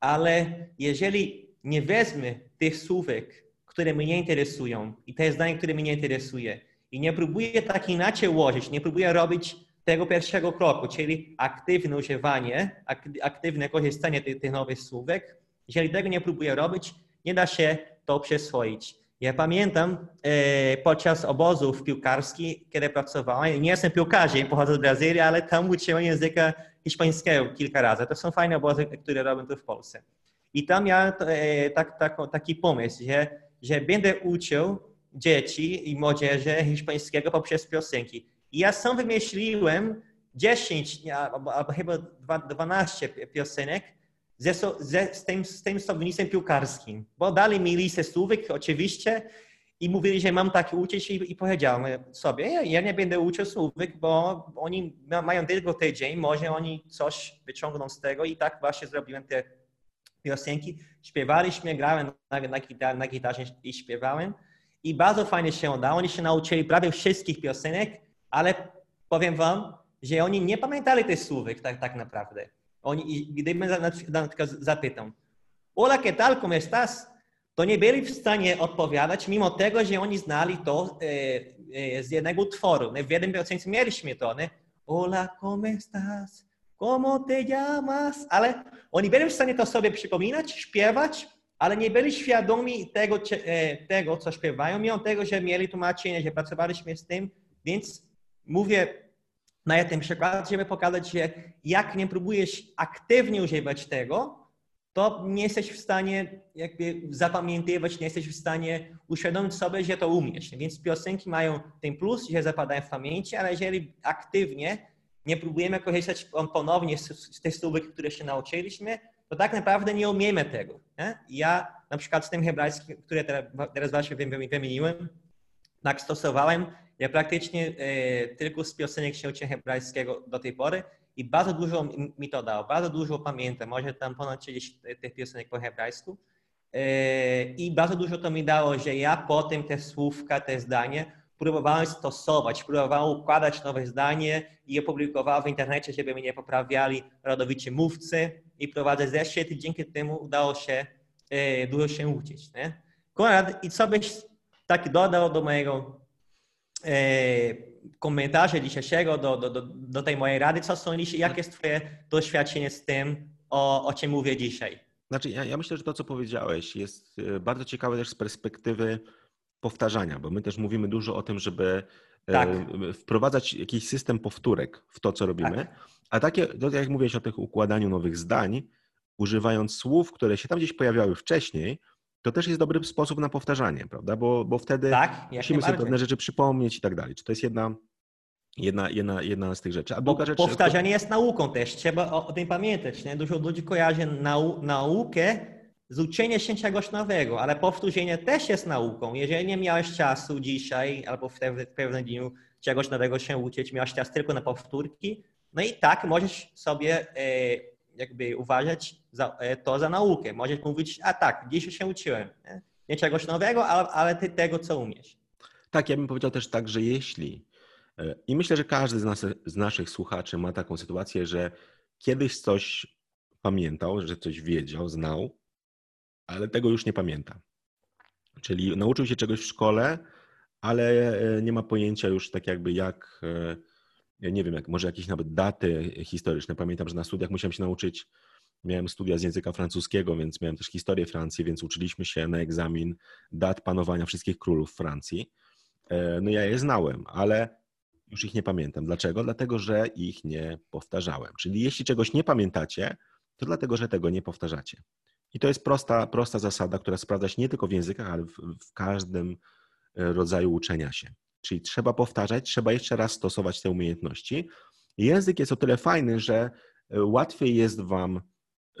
Ale jeżeli nie wezmę tych słówek, które mnie interesują i te zdanie, które mnie interesuje i nie próbuję tak inaczej ułożyć, nie próbuję robić tego pierwszego kroku, czyli aktywne używanie, aktywne korzystanie tych, tych nowych słówek, jeżeli tego nie próbuję robić, nie da się to przyswoić. Ja pamiętam e, podczas obozów piłkarskich, kiedy pracowałem, nie jestem piłkarzem, pochodzę z Brazylii, ale tam uczyłem języka hiszpańskiego kilka razy. To są fajne obozy, które robię tu w Polsce. I tam miałem e, tak, tak, taki pomysł, że, że będę uczył dzieci i młodzieży hiszpańskiego poprzez piosenki. I ja sam wymyśliłem 10 albo, albo chyba 12 piosenek ze, ze, z, tym, z tym słownictwem piłkarskim, bo dali mi listę słówek oczywiście i mówili, że mam tak uczyć i, i powiedziałem sobie, ja, nie będę uczył słówek, bo oni mają tylko tydzień, może oni coś wyciągną z tego i tak właśnie zrobiłem te piosenki. Śpiewaliśmy, grałem na, gitar, na gitarze i śpiewałem i bardzo fajnie się udało. Oni się nauczyli prawie wszystkich piosenek, ale powiem wam, że oni nie pamiętali tych słówek tak, tak naprawdę. Oni, gdybym na, na przykład zapytał, hola, ¿qué tal, cómo estás? To nie byli w stanie odpowiadać, mimo tego, że oni znali to e, e, z jednego utworu. W jednym piosence mieliśmy to, nie? Hola, ¿cómo estás? ¿Cómo te llamas? Ale oni byli w stanie to sobie przypominać, śpiewać, ale nie byli świadomi tego, e, tego co śpiewają, mimo tego, że mieli tłumaczenie, że pracowaliśmy z tym, więc mówię na tym przykładzie, pokazać, że jak nie próbujesz aktywnie używać tego, to nie jesteś w stanie jakby zapamiętywać, nie jesteś w stanie uświadomić sobie, że to umiesz. Więc piosenki mają ten plus, że zapadają w pamięci, ale jeżeli aktywnie nie próbujemy korzystać ponownie z, z tych słówek, które się nauczyliśmy, to tak naprawdę nie umiemy tego. Nie? Ja na przykład z tym hebrajskim, które teraz, teraz właśnie wymieniłem, tak stosowałem, ja praktycznie e, tylko z piosenek się uczę hebrajskiego do tej pory i bardzo dużo mi to dało, bardzo dużo pamiętam, może tam ponad 30 tych piosenek po hebrajsku. E, I bardzo dużo to mi dało, że ja potem te słówka, te zdanie próbowałem stosować, próbowałem układać nowe zdanie i opublikowałem w internecie, żeby mnie poprawiali rodowici mówcy i prowadzę zeszyt i dzięki temu udało się e, dużo się uczyć. Nie? Konrad, i co byś tak dodał do mojego e, komentarza dzisiejszego, do, do, do, tej mojej rady, co sądzisz, jakie jest twoje doświadczenie z tym, o, o czym mówię dzisiaj? Znaczy, ja, ja myślę, że to, co powiedziałeś, jest e, bardzo ciekawe też z perspektywy powtarzania, bo my też mówimy dużo o tym, żeby e, tak. wprowadzać jakiś system powtórek w to, co robimy. Tak. A takie, to jak mówiłeś o tych układaniu nowych zdań, używając słów, które się tam gdzieś pojawiały wcześniej, to też jest dobry sposób na powtarzanie, prawda? Bo, bo wtedy tak, musimy sobie pewne rzeczy przypomnieć i tak dalej. Czy to jest jedna, jedna, jedna, jedna z tych rzeczy. A druga rzecz, powtarzanie to... jest nauką też, trzeba o, tym pamiętać. Nie? Dużo ludzi kojarzy nau, naukę z uczenia się czegoś nowego, ale powtórzenie też jest nauką. Jeżeli nie miałeś czasu dzisiaj albo w, w pewnym dniu czegoś nowego się uczyć, miałeś czas tylko na powtórki, no i tak możesz sobie e, jakby uważać za, e, to za naukę. Możesz mówić, a tak, dzisiaj się uczyłem. Nie, nie czegoś nowego, ale, ale ty tego, co umiesz. Tak, ja bym powiedział też tak, że jeśli, e, i myślę, że każdy z, nas, z naszych słuchaczy ma taką sytuację, że kiedyś coś pamiętał, że coś wiedział, znał, ale tego już nie pamięta. Czyli nauczył się czegoś w szkole, ale e, nie ma pojęcia już tak jakby jak nie wiem, jak, może jakieś nawet daty historyczne. Pamiętam, że na studiach musiałem się nauczyć, miałem studia z języka francuskiego, więc miałem też historię Francji, więc uczyliśmy się na egzamin dat panowania wszystkich królów Francji. E, no ja je znałem, ale już ich nie pamiętam. Dlaczego? Dlatego, że ich nie powtarzałem. Czyli jeśli czegoś nie pamiętacie, to dlatego, że tego nie powtarzacie. I to jest prosta, prosta zasada, która sprawdza się nie tylko w językach, ale w, w każdym e, rodzaju uczenia się. Czyli trzeba powtarzać, trzeba jeszcze raz stosować te umiejętności. Język jest o tyle fajny, że e, łatwiej jest Wam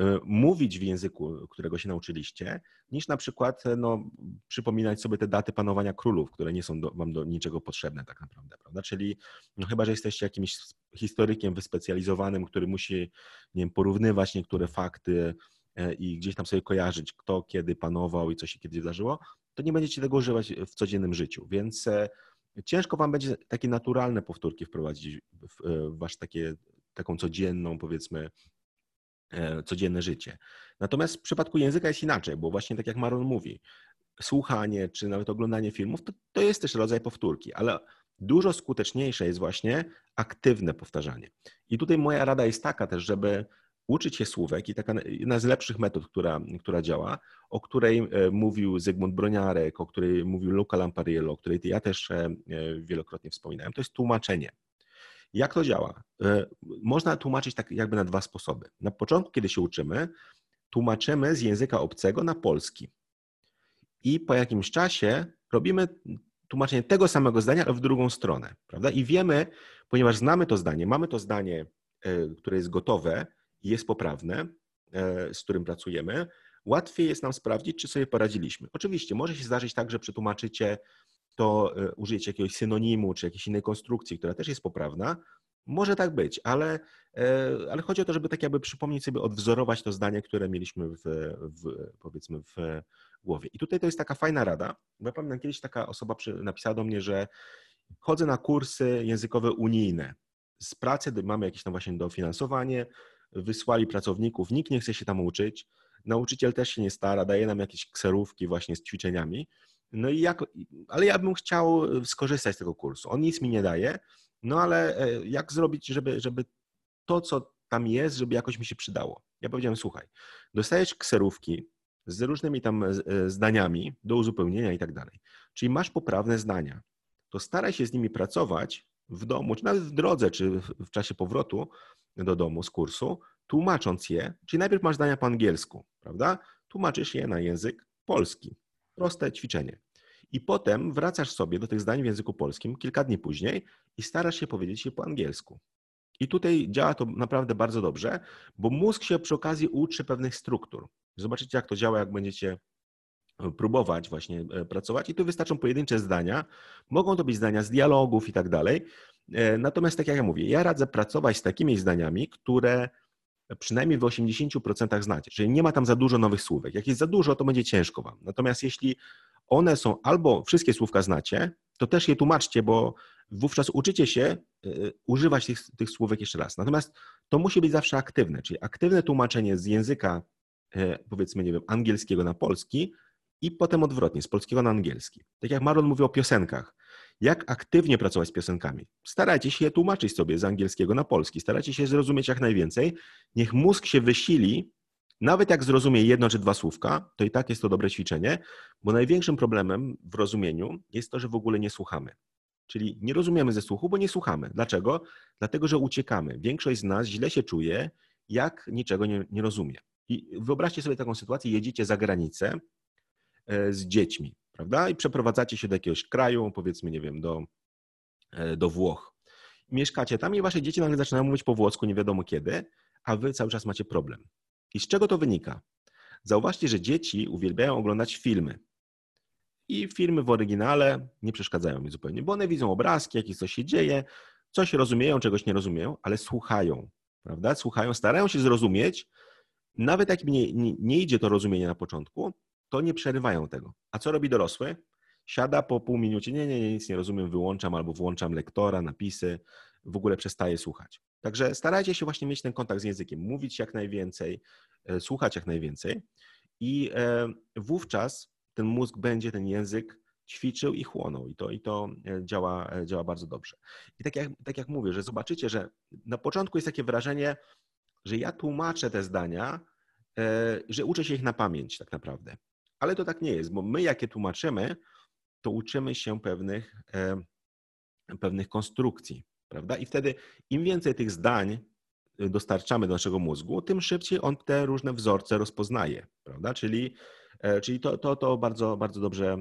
e, mówić w języku, którego się nauczyliście, niż na przykład e, no, przypominać sobie te daty panowania królów, które nie są do, Wam do niczego potrzebne tak naprawdę, prawda? Czyli no, chyba, że jesteście jakimś historykiem wyspecjalizowanym, który musi nie wiem, porównywać niektóre fakty i gdzieś tam sobie kojarzyć, kto kiedy panował i co się kiedy zdarzyło, to nie będziecie tego używać w codziennym życiu, więc ciężko wam będzie takie naturalne powtórki wprowadzić w, w wasz takie, taką codzienną, powiedzmy, e, codzienne życie. Natomiast w przypadku języka jest inaczej, bo właśnie tak jak Maron mówi, słuchanie czy nawet oglądanie filmów to, to jest też rodzaj powtórki, ale dużo skuteczniejsze jest właśnie aktywne powtarzanie. I tutaj moja rada jest taka też, żeby uczyć się słówek i taka jedna z lepszych metod, która, która działa, o której e, mówił Zygmunt Broniarek, o której mówił Luca Lampariello, o której ja też e, wielokrotnie wspominałem, to jest tłumaczenie. Jak to działa? E, można tłumaczyć tak jakby na dwa sposoby. Na początku, kiedy się uczymy, tłumaczymy z języka obcego na polski. I po jakimś czasie robimy tłumaczenie tego samego zdania, ale w drugą stronę, prawda? I wiemy, ponieważ znamy to zdanie, mamy to zdanie, które jest gotowe jest poprawne, e, z którym pracujemy, łatwiej jest nam sprawdzić, czy sobie poradziliśmy. Oczywiście może się zdarzyć tak, że przetłumaczycie to, e, użyjecie jakiegoś synonimu czy jakiejś innej konstrukcji, która też jest poprawna. Może tak być, ale, ale chodzi o to, żeby tak jakby przypomnieć sobie, odwzorować to zdanie, które mieliśmy w, w powiedzmy w głowie. I tutaj to jest taka fajna rada, bo ja pamiętam kiedyś taka osoba napisała do mnie, że chodzę na kursy językowe unijne. Z pracy mamy jakieś tam właśnie dofinansowanie, wysłali pracowników, nikt nie chce się tam uczyć, nauczyciel też się nie stara, daje nam jakieś kserówki właśnie z ćwiczeniami. No i jak, ale ja bym chciał skorzystać z tego kursu. On nic mi nie daje, no ale e, jak zrobić, żeby, żeby to, co tam jest, żeby jakoś mi się przydało? Ja powiedziałem, słuchaj, dostajesz kserówki, z różnymi tam e, zdaniami do uzupełnienia i tak dalej. Czyli masz poprawne zdania, to staraj się z nimi pracować w domu, czy nawet w drodze, czy w czasie powrotu do domu z kursu, tłumacząc je, czyli najpierw masz zdania po angielsku, prawda? Tłumaczysz je na język polski. Proste ćwiczenie. I potem wracasz sobie do tych zdań w języku polskim kilka dni później i starasz się powiedzieć je po angielsku. I tutaj działa to naprawdę bardzo dobrze, bo mózg się przy okazji uczy pewnych struktur. Zobaczycie, jak to działa, jak będziecie e, próbować właśnie e, pracować. I tu wystarczą pojedyncze zdania. Mogą to być zdania z dialogów i tak dalej. E, natomiast, tak jak ja mówię, ja radzę pracować z takimi zdaniami, które przynajmniej w 80% znacie. Czyli nie ma tam za dużo nowych słówek. Jak jest za dużo, to będzie ciężko wam. Natomiast jeśli one są albo wszystkie słówka znacie, to też je tłumaczcie, bo wówczas uczycie się używać tych, tych słówek jeszcze raz. Natomiast to musi być zawsze aktywne, czyli aktywne tłumaczenie z języka E, powiedzmy, nie wiem, angielskiego na polski i potem odwrotnie, z polskiego na angielski. Tak jak Marlon mówił o piosenkach. Jak aktywnie pracować z piosenkami? Starajcie się je tłumaczyć sobie z angielskiego na polski, starajcie się zrozumieć jak najwięcej. Niech mózg się wysili, nawet jak zrozumie jedno czy dwa słówka, to i tak jest to dobre ćwiczenie, bo największym problemem w rozumieniu jest to, że w ogóle nie słuchamy. Czyli nie rozumiemy ze słuchu, bo nie słuchamy. Dlaczego? Dlatego, że uciekamy. Większość z nas źle się czuje, jak niczego nie, nie rozumie. I wyobraźcie sobie taką sytuację, jedziecie za granicę e, z dziećmi, prawda? I przeprowadzacie się do jakiegoś kraju, powiedzmy, nie wiem, do, e, do Włoch. Mieszkacie tam i wasze dzieci nagle zaczynają mówić po włosku nie wiadomo kiedy, a wy cały czas macie problem. I z czego to wynika? Zauważcie, że dzieci uwielbiają oglądać filmy. I filmy w oryginale nie przeszkadzają mi zupełnie, bo one widzą obrazki, jakieś coś się dzieje, coś rozumieją, czegoś nie rozumieją, ale słuchają, prawda? Słuchają, starają się zrozumieć, nawet jak nie, nie, nie idzie to rozumienie na początku, to nie przerywają tego. A co robi dorosły? Siada po pół minucie, nie, nie, nie, nic nie rozumiem, wyłączam albo włączam lektora, napisy, w ogóle przestaje słuchać. Także starajcie się właśnie mieć ten kontakt z językiem, mówić jak najwięcej, e, słuchać jak najwięcej i e, wówczas ten mózg będzie ten język ćwiczył i chłonął i to, i to e, działa, działa bardzo dobrze. I tak jak, tak jak mówię, że zobaczycie, że na początku jest takie wrażenie, że ja tłumaczę te zdania, że uczę się ich na pamięć tak naprawdę. Ale to tak nie jest, bo my jakie tłumaczymy, to uczymy się pewnych, e, pewnych konstrukcji, prawda? I wtedy im więcej tych zdań e, dostarczamy do naszego mózgu, tym szybciej on te różne wzorce rozpoznaje, prawda? Czyli, czyli to, to, to bardzo, bardzo dobrze,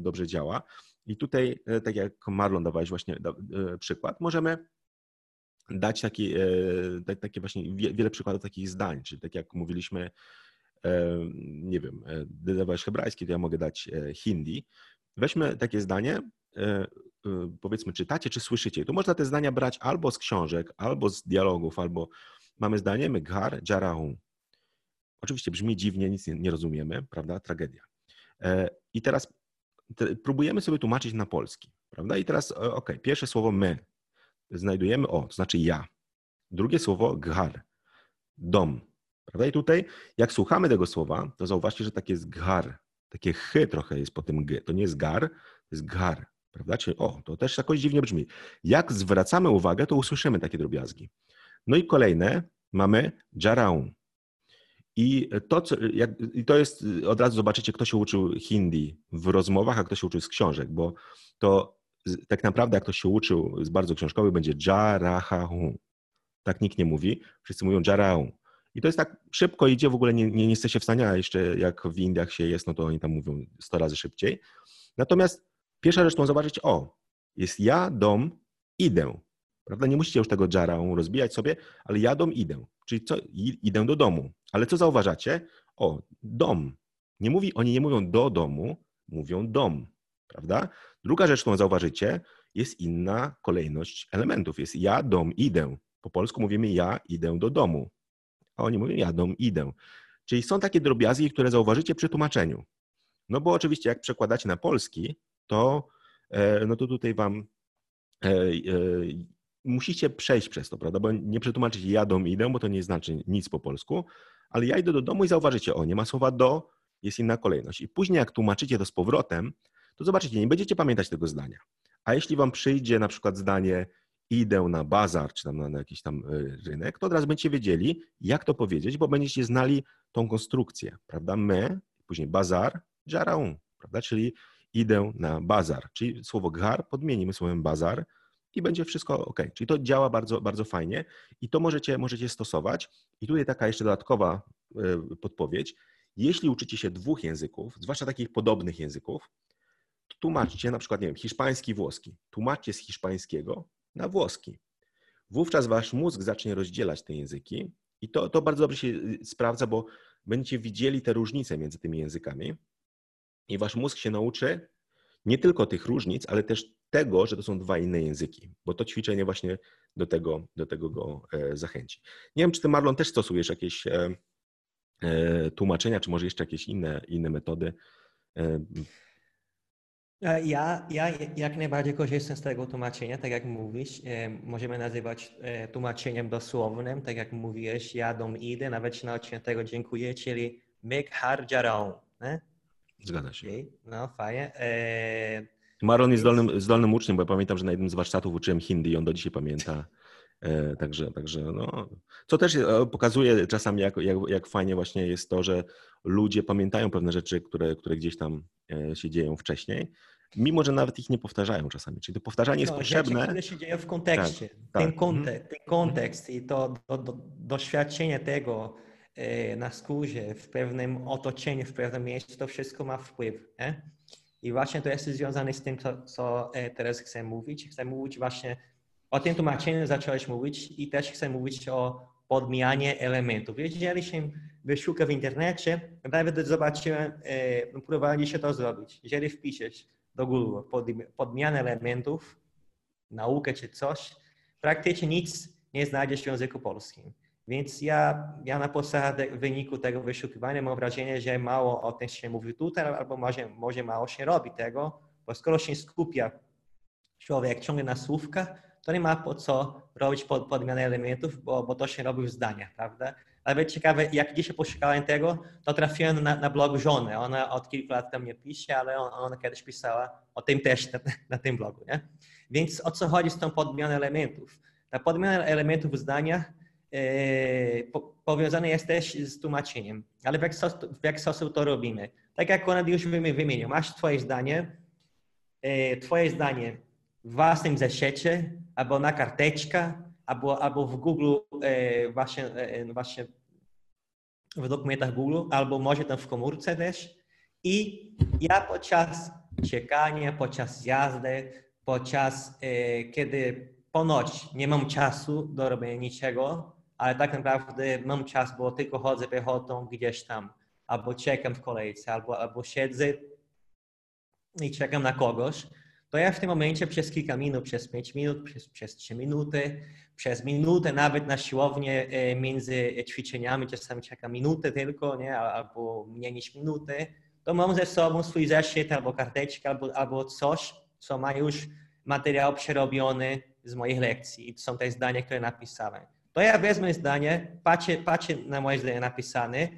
dobrze działa. I tutaj, tak jak Marlon dawałeś właśnie przykład, możemy dać taki, e, takie właśnie wiele przykładów takich zdań, czyli tak jak mówiliśmy, e, nie wiem, dodawałeś hebrajski, to ja mogę dać e, hindi. Weźmy takie zdanie, powiedzmy czytacie czy słyszycie. Tu można te zdania brać albo z książek, albo z dialogów, albo mamy zdanie meghar jarahum. Oczywiście brzmi dziwnie, nic nie rozumiemy, prawda? Tragedia. I teraz próbujemy sobie tłumaczyć na polski, prawda? I teraz, ok, pierwsze słowo my, znajdujemy o, to znaczy ja. Drugie słowo ghar, dom. Prawda? I tutaj, jak słuchamy tego słowa, to zauważcie, że takie jest ghar, takie chy trochę jest po tym g. To nie jest gar, to jest ghar. Prawda? Czyli o, to też jakoś dziwnie brzmi. Jak zwracamy uwagę, to usłyszymy takie drobiazgi. No i kolejne mamy jaraun. I to, co, jak, I to jest, od razu zobaczycie, kto się uczył hindi w rozmowach, a kto się uczył z książek, bo to tak naprawdę jak ktoś się uczył z bardzo książkowy, będzie jarahahu. Tak nikt nie mówi, wszyscy mówią jarahu. I to jest tak szybko idzie, w ogóle nie, nie, nie jesteście w stanie, a jeszcze jak w Indiach się jest, no to oni tam mówią 100 razy szybciej. Natomiast pierwsza rzecz, którą zobaczyć, o, jest ja, dom, idę. Prawda? Nie musicie już tego jarą rozbijać sobie, ale ja, dom, idę. Czyli co? Idę do domu. Ale co zauważacie? O, dom. Nie mówi, oni nie mówią do domu, mówią dom. Prawda? Druga rzecz, którą zauważycie, jest inna kolejność elementów. Jest ja, dom, idę. Po polsku mówimy ja idę do domu. A oni mówią ja, dom, idę. Czyli są takie drobiazgi, które zauważycie przy tłumaczeniu. No bo oczywiście jak przekładacie na polski, to, e, no to tutaj wam e, e, musicie przejść przez to, prawda? Bo nie przetłumaczyć jadą, idę, bo to nie znaczy nic po polsku, ale ja idę do domu i zauważycie, o, nie ma słowa do, jest inna kolejność. I później jak tłumaczycie to z powrotem, to zobaczycie, nie będziecie pamiętać tego zdania. A jeśli wam przyjdzie na przykład zdanie idę na bazar, czy tam na, na jakiś tam rynek, to od razu będziecie wiedzieli, jak to powiedzieć, bo będziecie znali tą konstrukcję, prawda? My, później bazar, jaraun, prawda? Czyli idę na bazar, czyli słowo gar podmienimy słowem bazar i będzie wszystko ok. Czyli to działa bardzo, bardzo fajnie i to możecie, możecie stosować. I tutaj taka jeszcze dodatkowa e, podpowiedź. Jeśli uczycie się dwóch języków, zwłaszcza takich podobnych języków, tłumaczcie na przykład, nie wiem, hiszpański, włoski. Tłumaczcie z hiszpańskiego na włoski. Wówczas wasz mózg zacznie rozdzielać te języki i to, to bardzo dobrze się y, sprawdza, bo będziecie widzieli te różnice między tymi językami i wasz mózg się nauczy nie tylko tych różnic, ale też tego, że to są dwa inne języki, bo to ćwiczenie właśnie do tego, do tego go e, zachęci. Nie wiem, czy ty, Marlon, też stosujesz jakieś e, e, tłumaczenia, czy może jeszcze jakieś inne, inne metody. Ja, ja jak najbardziej korzystam z tego tłumaczenia, tak jak mówisz. Możemy nazywać tłumaczeniem dosłownym, tak jak mówiłeś, jadą, idę, nawet się nauczyłem tego, dziękuję, czyli make harjarą. Zgadza się. Okay. No, fajnie. E... Maron jest zdolnym, zdolnym uczniem, bo ja pamiętam, że na jednym z warsztatów uczyłem hindi i on do dzisiaj pamięta. E, także, także no, co też e, pokazuje czasami, jak, jak, jak fajnie właśnie jest to, że ludzie pamiętają pewne rzeczy, które, które gdzieś tam e, się dzieją wcześniej, mimo że nawet ich nie powtarzają czasami. Czyli to powtarzanie jest no, potrzebne. Rzeczy, które się dzieją w kontekście. Tak, ten, tak. Kontek, ten kontekst i to do, do, doświadczenie tego, na skórze, w pewnym otoczeniu, w pewnym miejscu, to wszystko ma wpływ. Nie? I właśnie to jest związane z tym, co, co teraz chcę mówić. Chcę mówić właśnie o tym tłumaczeniu zacząłeś mówić i też chcę mówić o podmianie elementów. Jeżeli się wyszuka w internecie, nawet zobaczyłem, e, próbowali się to zrobić. Jeżeli wpiszesz do Google pod, podmianę elementów, naukę czy coś, praktycznie nic nie znajdziesz w języku polskim. Więc ja, ja na podstawie wyniku tego wyszukiwania mam wrażenie, że mało o tym się mówi tutaj, albo może, może mało się robi tego, bo skoro się skupia człowiek ciągle na słówkach, to nie ma po co robić pod, podmiany elementów, bo, bo to się robi w zdaniach, prawda? Ale ciekawe, jak dzisiaj poszukałem tego, to trafiłem na, na blog żony. Ona od kilku lat tam nie pisze, ale on, ona kiedyś pisała o tym też na, na tym blogu, nie? Więc o co chodzi z tą podmianą elementów? Ta podmiana elementów w zdaniach E, powiązane jest też z tłumaczeniem. Ale w jaki, sposób, w jaki sposób to robimy? Tak jak Konrad już wymienił, masz twoje zdanie, e, twoje zdanie własnym zeszycie, albo na karteczka, albo, albo w Google, e, właśnie, właśnie w dokumentach Google, albo może tam w komórce też. I ja podczas czekania, podczas jazdy, podczas kiedy ponoć nie mam czasu do robienia niczego, ale tak naprawdę mam czas, bo tylko chodzę piechotą gdzieś tam, albo czekam w kolejce, albo, albo siedzę i czekam na kogoś, to ja w tym momencie przez kilka minut, przez pięć minut, przez, przez trzy minuty, przez minutę nawet na siłownię e, między ćwiczeniami, czasami czekam minutę tylko, nie, albo mniej niż minutę, to mam ze sobą swój zeszyt albo karteczkę, albo, albo coś, co ma już materiał przerobiony z moich lekcji. I to są te zdania, które napisałem. To ja wezmę zdanie, patrzę, patrzę na moje zdanie napisane,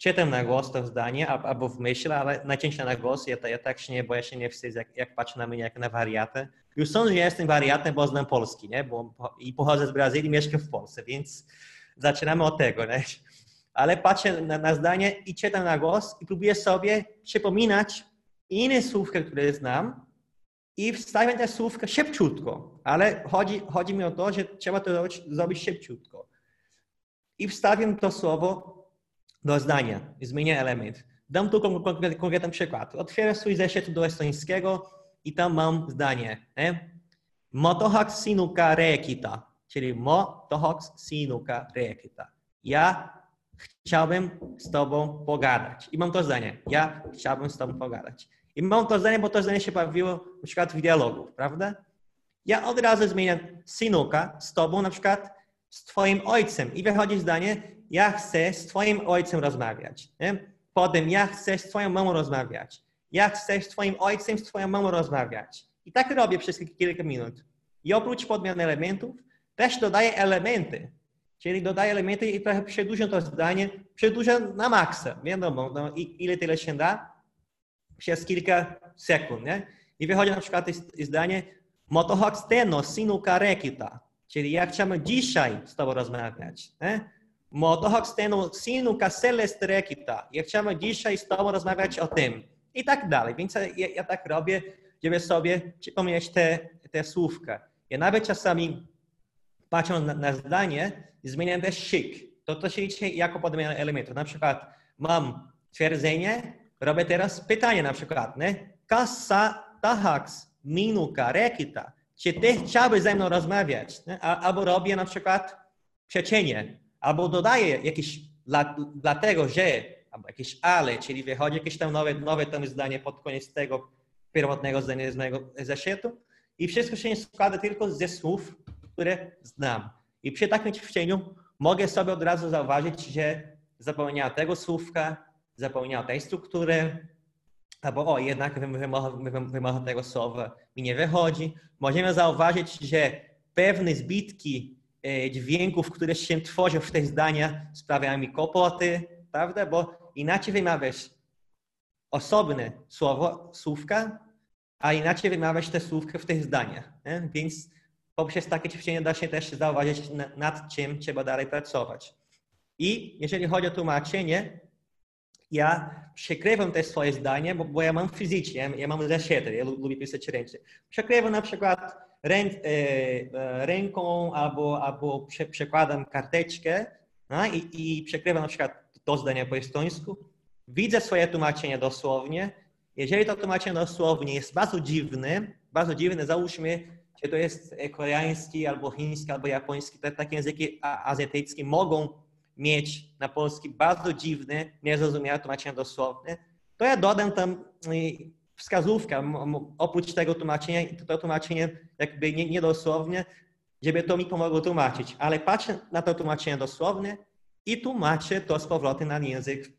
czytam na głos to zdanie albo w myśl, ale najczęściej na głos. Ja, ja tak się nie boję, się nie wstydzę, jak, jak patrzę na mnie jak na wariatę. Już sądzę, że jestem wariatem, bo znam polski, nie? Bo, i pochodzę z Brazylii, mieszkam w Polsce, więc zaczynamy od tego, nie? Ale patrzę na, na zdanie i czytam na głos i próbuję sobie przypominać inne słówka, które znam, i wstawiam te słówka szybciutko, ale chodzi, chodzi mi o to, że trzeba to zrobić, zrobić szybciutko. i wstawiam to słowo do zdania i zmienię element. Dam tu konkretny, konkretny przykład. Otwieram swój zeszyt do estońskiego i tam mam zdanie. Nie? Motohak sinuka rekita, czyli motohak sinuka rekita. Ja chciałbym z tobą pogadać. I mam to zdanie. Ja chciałbym z tobą pogadać. I mam to zdanie, bo to zdanie się pojawiło na przykład w dialogu, prawda? Ja od razu zmieniam sinuka z tobą, na przykład z twoim ojcem. I wychodzi zdanie, ja chcę z twoim ojcem rozmawiać. Nie? Potem ja chcę z twoją mamą rozmawiać. Ja chcę z twoim ojcem, z twoją mamą rozmawiać. I tak robię przez kilka minut. I oprócz podmian elementów, też dodaję elementy. Czyli dodaję elementy i trochę przedłużam to zdanie, przedłużam na maksa. Wiadomo, no, ile tyle się da? Przez kilka sekund. Nie? I wychodzi na przykład zdanie Motohoksteno sinu karekita. Czyli ja chciałbym dzisiaj z tobą rozmawiać. Nie? Motohoksteno sinu kaselest rekita. Ja chciałbym dzisiaj z tobą rozmawiać o tym. I tak dalej. Więc ja, ja tak robię, żeby sobie przypomnieć te, te słówka. Ja nawet czasami patrząc na, na zdanie, zmieniam też szyk. To to się liczy jako podmiana elementów. Na przykład mam twierdzenie, robię teraz pytanie na przykład, nie? Kasa tahaks minuka rekita. Czy ty chciałbyś ze mną rozmawiać? Albo robię na przykład przecienie, albo dodaję jakieś dla, dlatego, że, albo jakieś ale, czyli wychodzi jakieś tam nowe, nowe tam zdanie pod koniec tego pierwotnego zdania z mojego zeszytu i wszystko się składa tylko ze słów, które znam. I przy takim ćwiczeniu mogę sobie od razu zauważyć, że zapomniałem tego słówka, zapomniałem tej struktury, albo o, jednak wymowa tego słowa mi nie wychodzi. Możemy zauważyć, że pewne zbitki e, dźwięków, które się tworzą w tych zdaniach, sprawiają mi kłopoty, prawda? Bo inaczej wymawiasz osobne słowo, słówka, a inaczej wymawiasz te słówka w tych zdaniach. Nie? Więc poprzez takie ćwiczenie da się też zauważyć, nad czym trzeba dalej pracować. I jeżeli chodzi o tłumaczenie, ja przekrywam te swoje zdanie, bo, bo ja mam fizycznie, ja mam zeszyty, ja lubię pisać ręcznie. Przekrywam na przykład rę, e, e, ręką albo, albo prze, przekładam karteczkę no, i, i przekrywam na przykład to zdanie po estońsku. Widzę swoje tłumaczenie dosłownie. Jeżeli to tłumaczenie dosłownie jest bardzo dziwne, bardzo dziwne, załóżmy, czy to jest koreański, albo chiński, albo japoński, te takie języki azjatyckie mogą mieć na polski bardzo dziwne, niezrozumiałe tłumaczenie dosłowne, to ja dodam tam y, wskazówkę, oprócz tego tłumaczenia, to tłumaczenie jakby niedosłownie, żeby to mi pomogło tłumaczyć. Ale patrzę na to tłumaczenie dosłowne i tłumaczę to z powrotem na język,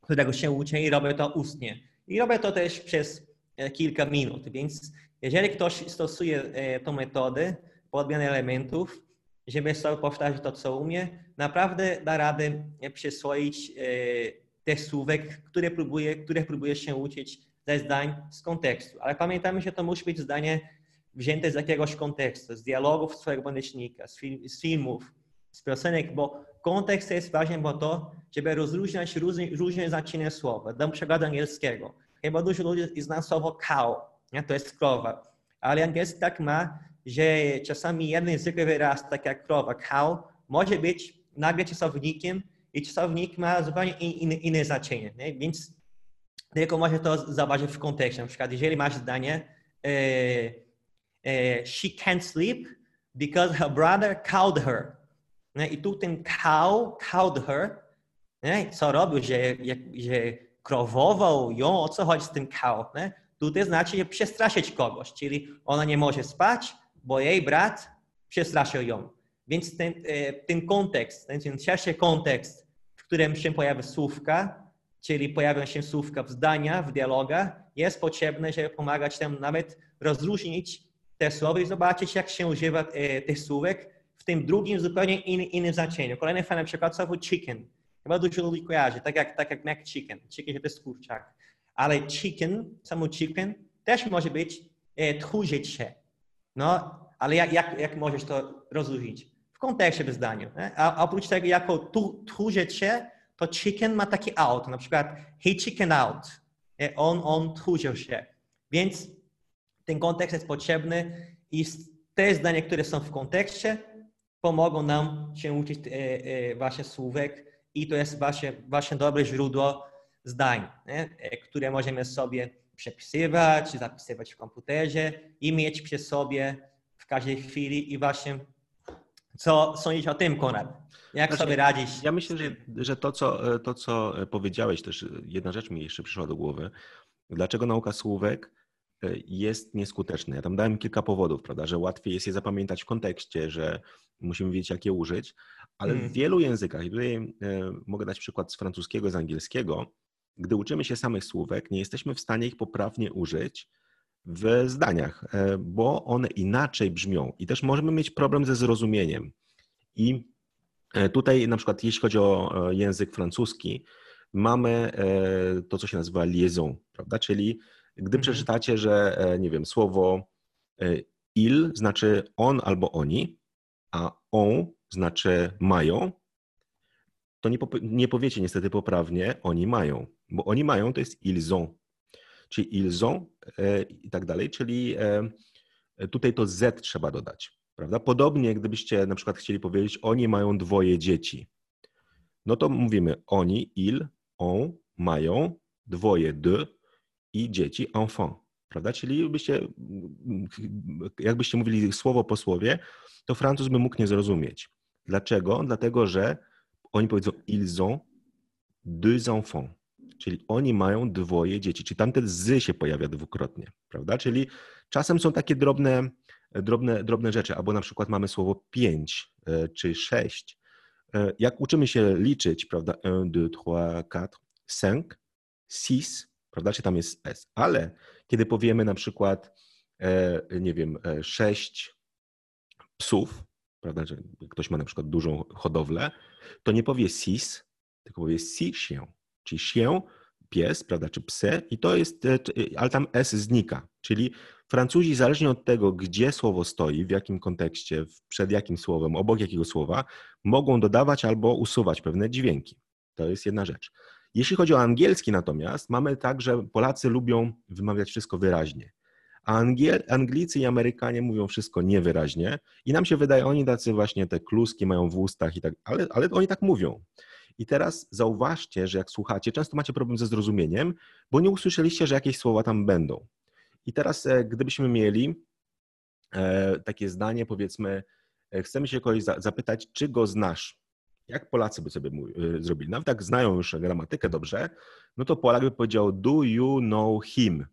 którego się uczę i robię to ustnie. I robię to też przez e, kilka minut, więc jeżeli ktoś stosuje e, tą metodę podmiany elementów, żeby sobie powtarzać to, co umie, naprawdę da radę e, przyswoić e, tych słówek, które próbuje, które próbuje się uczyć ze zdań z kontekstu. Ale pamiętajmy, że to musi być zdanie wzięte z jakiegoś kontekstu, z dialogów swojego błędnicznika, z, film, z filmów, z piosenek, bo kontekst jest ważny, bo to, żeby rozróżniać różne, różne znaczenia słowa. Dam przykład angielskiego. Chyba dużo ludzi zna słowo cow, nie? to jest krowa. Ale angielski tak ma, że czasami jeden zwykły wyraz, tak jak krowa, cow, może być nagle czasownikiem i czasownik ma zupełnie inne, inne znaczenie. Nie? Więc tylko może to zauważyć w kontekście. Na przykład, jeżeli masz zdanie e, e, she can't sleep because her brother cowed her. Nie? I tu ten cow, cowed her, nie? co robił, że, że krowował ją, o co chodzi z tym cow? Nie? Tutaj znaczy że przestraszyć kogoś, czyli ona nie może spać, bo jej brat przestraszył ją. Więc ten, e, ten kontekst, ten szerszy kontekst, w którym się pojawia słówka, czyli pojawią się słówka w zdaniach, w dialogach, jest potrzebne, żeby pomagać nam nawet rozróżnić te słowa i zobaczyć, jak się używa e, tych słówek w tym drugim, zupełnie innym, innym znaczeniu. Kolejny fajny przykład słowo chicken. Chyba dużo ludzi kojarzy, tak jak, tak jak mac chicken. Chicken to jest kurczak. Ale chicken, samo chicken, też może być e, tchórzyć się. No, ale jak, jak, jak możesz to rozróżnić? W kontekście w zdaniu. A, a oprócz tego, jako tu, tchórzyć się, to chicken ma taki out. Na przykład he chicken out. E, on, on tchórzył się. Więc ten kontekst jest potrzebny i te zdania, które są w kontekście, pomogą nam się uczyć właśnie słówek i to jest właśnie, właśnie dobre źródło zdań, nie? które możemy sobie przepisywać, zapisywać w komputerze i mieć przy sobie w każdej chwili i właśnie co sądzisz o tym, Konrad? Jak znaczy, sobie radzić? Ja myślę, że, że to, co, to, co powiedziałeś, też jedna rzecz mi jeszcze przyszła do głowy. Dlaczego nauka słówek e, jest nieskuteczna? Ja tam dałem kilka powodów, prawda, że łatwiej jest je zapamiętać w kontekście, że musimy wiedzieć, jak je użyć, ale mm. w wielu językach, i tutaj e, mogę dać przykład z francuskiego, z angielskiego, gdy uczymy się samych słówek, nie jesteśmy w stanie ich poprawnie użyć w zdaniach, e, bo one inaczej brzmią i też możemy mieć problem ze zrozumieniem. I e, tutaj na przykład jeśli chodzi o e, język francuski, mamy to, co się nazywa liaison, prawda? Czyli gdy mhm. przeczytacie, że nie wiem, słowo il znaczy on albo oni, a on znaczy mają, to nie, nie powiecie niestety poprawnie oni mają, bo oni mają to jest ils ont, czyli ils ont e, i tak dalej, czyli e, tutaj to z trzeba dodać, prawda? Podobnie gdybyście na przykład chcieli powiedzieć oni mają dwoje dzieci, no to mówimy oni, il, on mają dwoje de i dzieci, enfant, prawda? Czyli byście, jakbyście mówili słowo po słowie, to Francuz by mógł nie zrozumieć. Dlaczego? Dlatego, że oni powiedzą ils ont deux enfants, czyli oni mają dwoje dzieci, czyli tamten z się pojawia dwukrotnie, prawda? Czyli czasem są takie drobne, drobne, drobne rzeczy, albo na przykład mamy słowo pięć e, czy sześć. E, jak uczymy się liczyć, prawda? Un, deux, trois, quatre, cinq, six, prawda? Czy tam jest S, ale kiedy powiemy na przykład, e, nie wiem, sześć psów, prawda, że ktoś ma na przykład dużą hodowlę, to nie powie sis, tylko powie si się, czyli się, pies, prawda, czy psy i to jest, e, ale tam s znika, czyli Francuzi zależnie od tego, gdzie słowo stoi, w jakim kontekście, przed jakim słowem, obok jakiego słowa, mogą dodawać albo usuwać pewne dźwięki. To jest jedna rzecz. Jeśli chodzi o angielski natomiast, mamy tak, że Polacy lubią wymawiać wszystko wyraźnie. A Angiel, Anglicy i Amerykanie mówią wszystko niewyraźnie i nam się wydaje, oni tacy właśnie te kluski mają w ustach i tak, ale, ale oni tak mówią. I teraz zauważcie, że jak słuchacie, często macie problem ze zrozumieniem, bo nie usłyszeliście, że jakieś słowa tam będą. I teraz, e, gdybyśmy mieli e, takie zdanie, powiedzmy, e, chcemy się kogoś zapytać, czy go znasz. Jak Polacy by sobie zrobili? Nawet jak znają już gramatykę dobrze, no to Polak by powiedział, do you know him?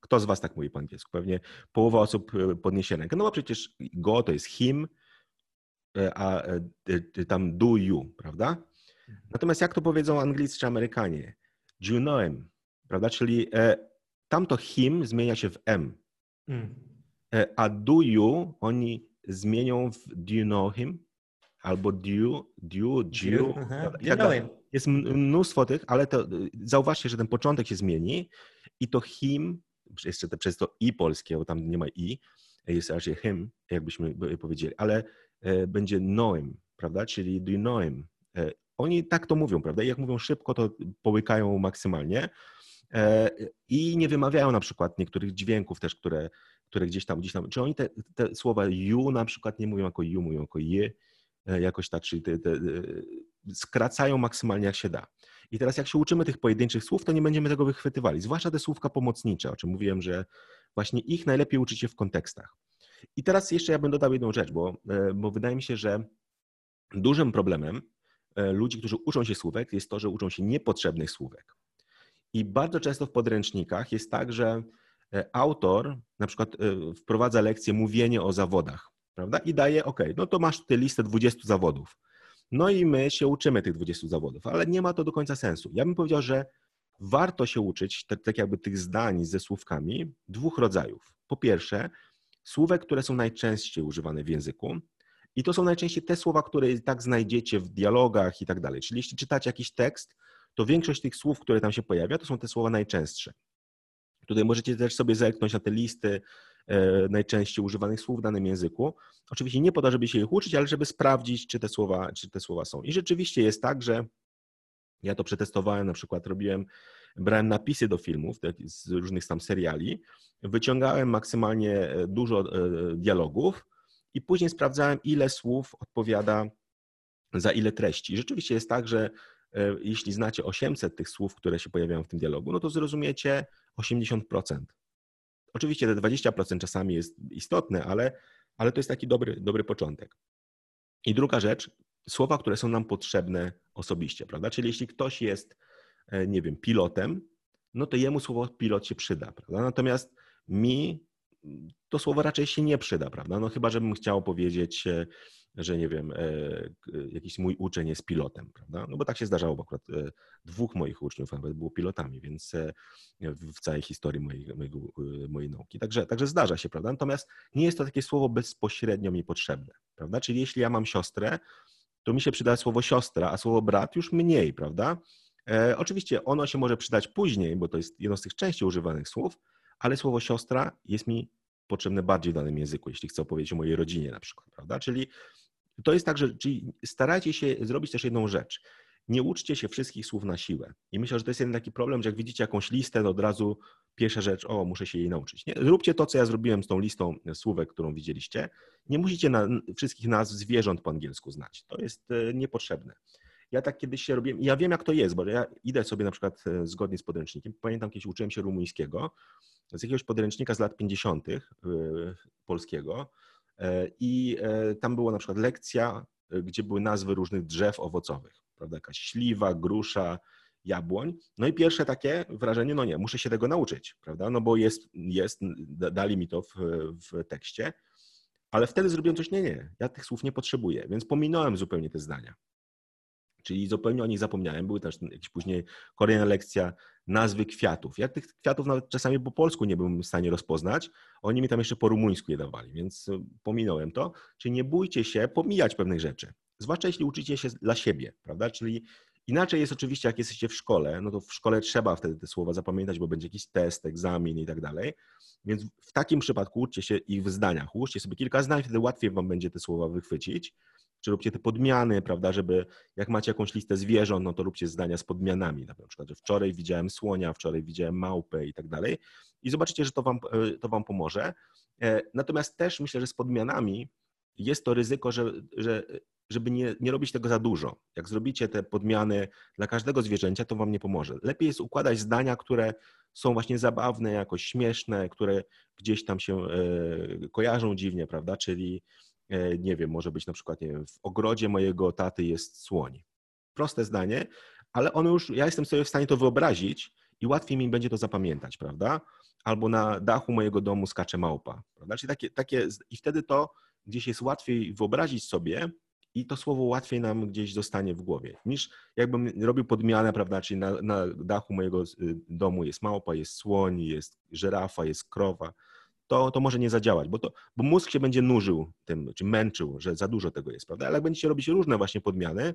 Kto z Was tak mówi po angielsku? Pewnie połowa osób podniesie rękę. No bo przecież go to jest him, a e, tam do you, prawda? Mhm. Natomiast jak to powiedzą Anglicy czy Amerykanie? Do you know him, prawda? Czyli tamto him zmienia się w m. Mm. A do you oni zmienią w do you know him? Albo do you, do you, do you. Tak jest mnóstwo tych, ale to zauważcie, że ten początek się zmieni i to him jeszcze te, przez to i polskie, bo tam nie ma i, jest raczej him, jakbyśmy powiedzieli, ale e, będzie noem, prawda? Czyli him. E, oni tak to mówią, prawda? I jak mówią szybko, to połykają maksymalnie e, i nie wymawiają na przykład niektórych dźwięków też, które, które gdzieś tam, gdzieś tam, czy oni te, te słowa you na przykład nie mówią jako you, mówią jako je, jakoś tak, czyli te, te, skracają maksymalnie jak się da. I teraz jak się uczymy tych pojedynczych słów, to nie będziemy tego wychwytywali, zwłaszcza te słówka pomocnicze, o czym mówiłem, że właśnie ich najlepiej uczyć się w kontekstach. I teraz jeszcze ja bym dodał jedną rzecz, bo, e, bo wydaje mi się, że dużym problemem e, ludzi, którzy uczą się słówek, jest to, że uczą się niepotrzebnych słówek. I bardzo często w podręcznikach jest tak, że e, autor na przykład wprowadza lekcję mówienie o zawodach, prawda? I daje, ok, no to masz tutaj listę 20 zawodów. No i my się uczymy tych 20 zawodów, ale nie ma to do końca sensu. Ja bym powiedział, że warto się uczyć tak, tak jakby tych zdań ze słówkami dwóch rodzajów. Po pierwsze, słówek, które są najczęściej używane w języku. I to są najczęściej te słowa, które tak znajdziecie w dialogach i tak dalej. Czyli jeśli czytacie jakiś tekst, to większość tych słów, które tam się pojawia, to są te słowa najczęstsze. Tutaj możecie też sobie zerknąć na te listy E, najczęściej używanych słów w danym języku. Oczywiście nie po to, żeby się ich uczyć, ale żeby sprawdzić, czy te słowa, czy te słowa są. I rzeczywiście jest tak, że ja to przetestowałem, na przykład robiłem, brałem napisy do filmów z różnych tam seriali, wyciągałem maksymalnie e, dużo e, dialogów i później sprawdzałem, ile słów odpowiada za ile treści. Rzeczywiście jest tak, że e, jeśli znacie 800 tych słów, które się pojawiają w tym dialogu, no to zrozumiecie 80%. Oczywiście te 20% czasami jest istotne, ale, ale to jest taki dobry, dobry początek. I druga rzecz, słowa, które są nam potrzebne osobiście, prawda? Czyli jeśli ktoś jest, nie wiem, pilotem, no to jemu słowo pilot się przyda, prawda? Natomiast mi to słowo raczej się nie przyda, prawda? No chyba, żebym chciał powiedzieć, e, że nie wiem, e, jakiś mój uczeń jest pilotem, prawda? No bo tak się zdarzało, bo akurat dwóch moich uczniów nawet było pilotami, więc w całej historii mojej, mojej, mojej nauki. Także, także zdarza się, prawda? Natomiast nie jest to takie słowo bezpośrednio mi potrzebne, prawda? Czyli jeśli ja mam siostrę, to mi się przyda słowo siostra, a słowo brat już mniej, prawda? E, oczywiście ono się może przydać później, bo to jest jedno z tych częściej używanych słów, ale słowo siostra jest mi potrzebne bardziej w danym języku, jeśli chcę opowiedzieć o mojej rodzinie na przykład, prawda? Czyli to jest tak, że czyli starajcie się zrobić też jedną rzecz. Nie uczcie się wszystkich słów na siłę. I myślę, że to jest jeden taki problem, że jak widzicie jakąś listę, to od razu pierwsza rzecz, o, muszę się jej nauczyć. Nie? Zróbcie to, co ja zrobiłem z tą listą słówek, którą widzieliście. Nie musicie na, wszystkich nazw zwierząt po angielsku znać. To jest e, niepotrzebne. Ja tak kiedyś się robiłem, ja wiem jak to jest, bo ja idę sobie na przykład e, zgodnie z podręcznikiem. Pamiętam, kiedyś uczyłem się rumuńskiego z jakiegoś podręcznika z lat 50. E, polskiego i tam była na przykład lekcja, gdzie były nazwy różnych drzew owocowych, prawda, jakaś śliwa, grusza, jabłoń. No i pierwsze takie wrażenie, no nie, muszę się tego nauczyć, prawda? No bo jest, jest dali mi to w, w tekście, ale wtedy zrobiłem coś, nie, nie, ja tych słów nie potrzebuję, więc pominąłem zupełnie te zdania. Czyli zupełnie o nich zapomniałem. Były też jakieś później kolejna lekcja nazwy kwiatów. Ja tych kwiatów nawet czasami po polsku nie byłem w stanie rozpoznać. Oni mi tam jeszcze po rumuńsku je dawali, więc pominąłem to. Czyli nie bójcie się pomijać pewnych rzeczy. Zwłaszcza jeśli uczycie się dla siebie, prawda? Czyli Inaczej jest oczywiście, jak jesteście w szkole, no to w szkole trzeba wtedy te słowa zapamiętać, bo będzie jakiś test, egzamin i tak dalej. Więc w takim przypadku uczcie się ich w zdaniach. Uczcie sobie kilka zdań, wtedy łatwiej wam będzie te słowa wychwycić. Czy róbcie te podmiany, prawda, żeby jak macie jakąś listę zwierząt, no to róbcie zdania z podmianami. Na przykład, że wczoraj widziałem słonia, wczoraj widziałem małpę i tak dalej. I zobaczycie, że to wam, e, to wam pomoże. E, natomiast też myślę, że z podmianami jest to ryzyko, że, że żeby nie, nie robić tego za dużo. Jak zrobicie te podmiany dla każdego zwierzęcia, to wam nie pomoże. Lepiej jest układać zdania, które są właśnie zabawne, jakoś śmieszne, które gdzieś tam się e, kojarzą dziwnie, prawda? Czyli nie wiem, może być na przykład, nie wiem, w ogrodzie mojego taty jest słoń. Proste zdanie, ale ono już, ja jestem sobie w stanie to wyobrazić i łatwiej mi będzie to zapamiętać, prawda? Albo na dachu mojego domu skacze małpa, prawda? Czyli takie, takie i wtedy to gdzieś jest łatwiej wyobrazić sobie, i to słowo łatwiej nam gdzieś zostanie w głowie, niż jakbym robił podmianę, prawda, czyli na, na dachu mojego y, domu jest małpa, jest słoń, jest żyrafa, jest krowa, to, to może nie zadziałać, bo, to, bo mózg się będzie nużył tym, czy męczył, że za dużo tego jest, prawda, ale jak będziecie robić różne właśnie podmiany,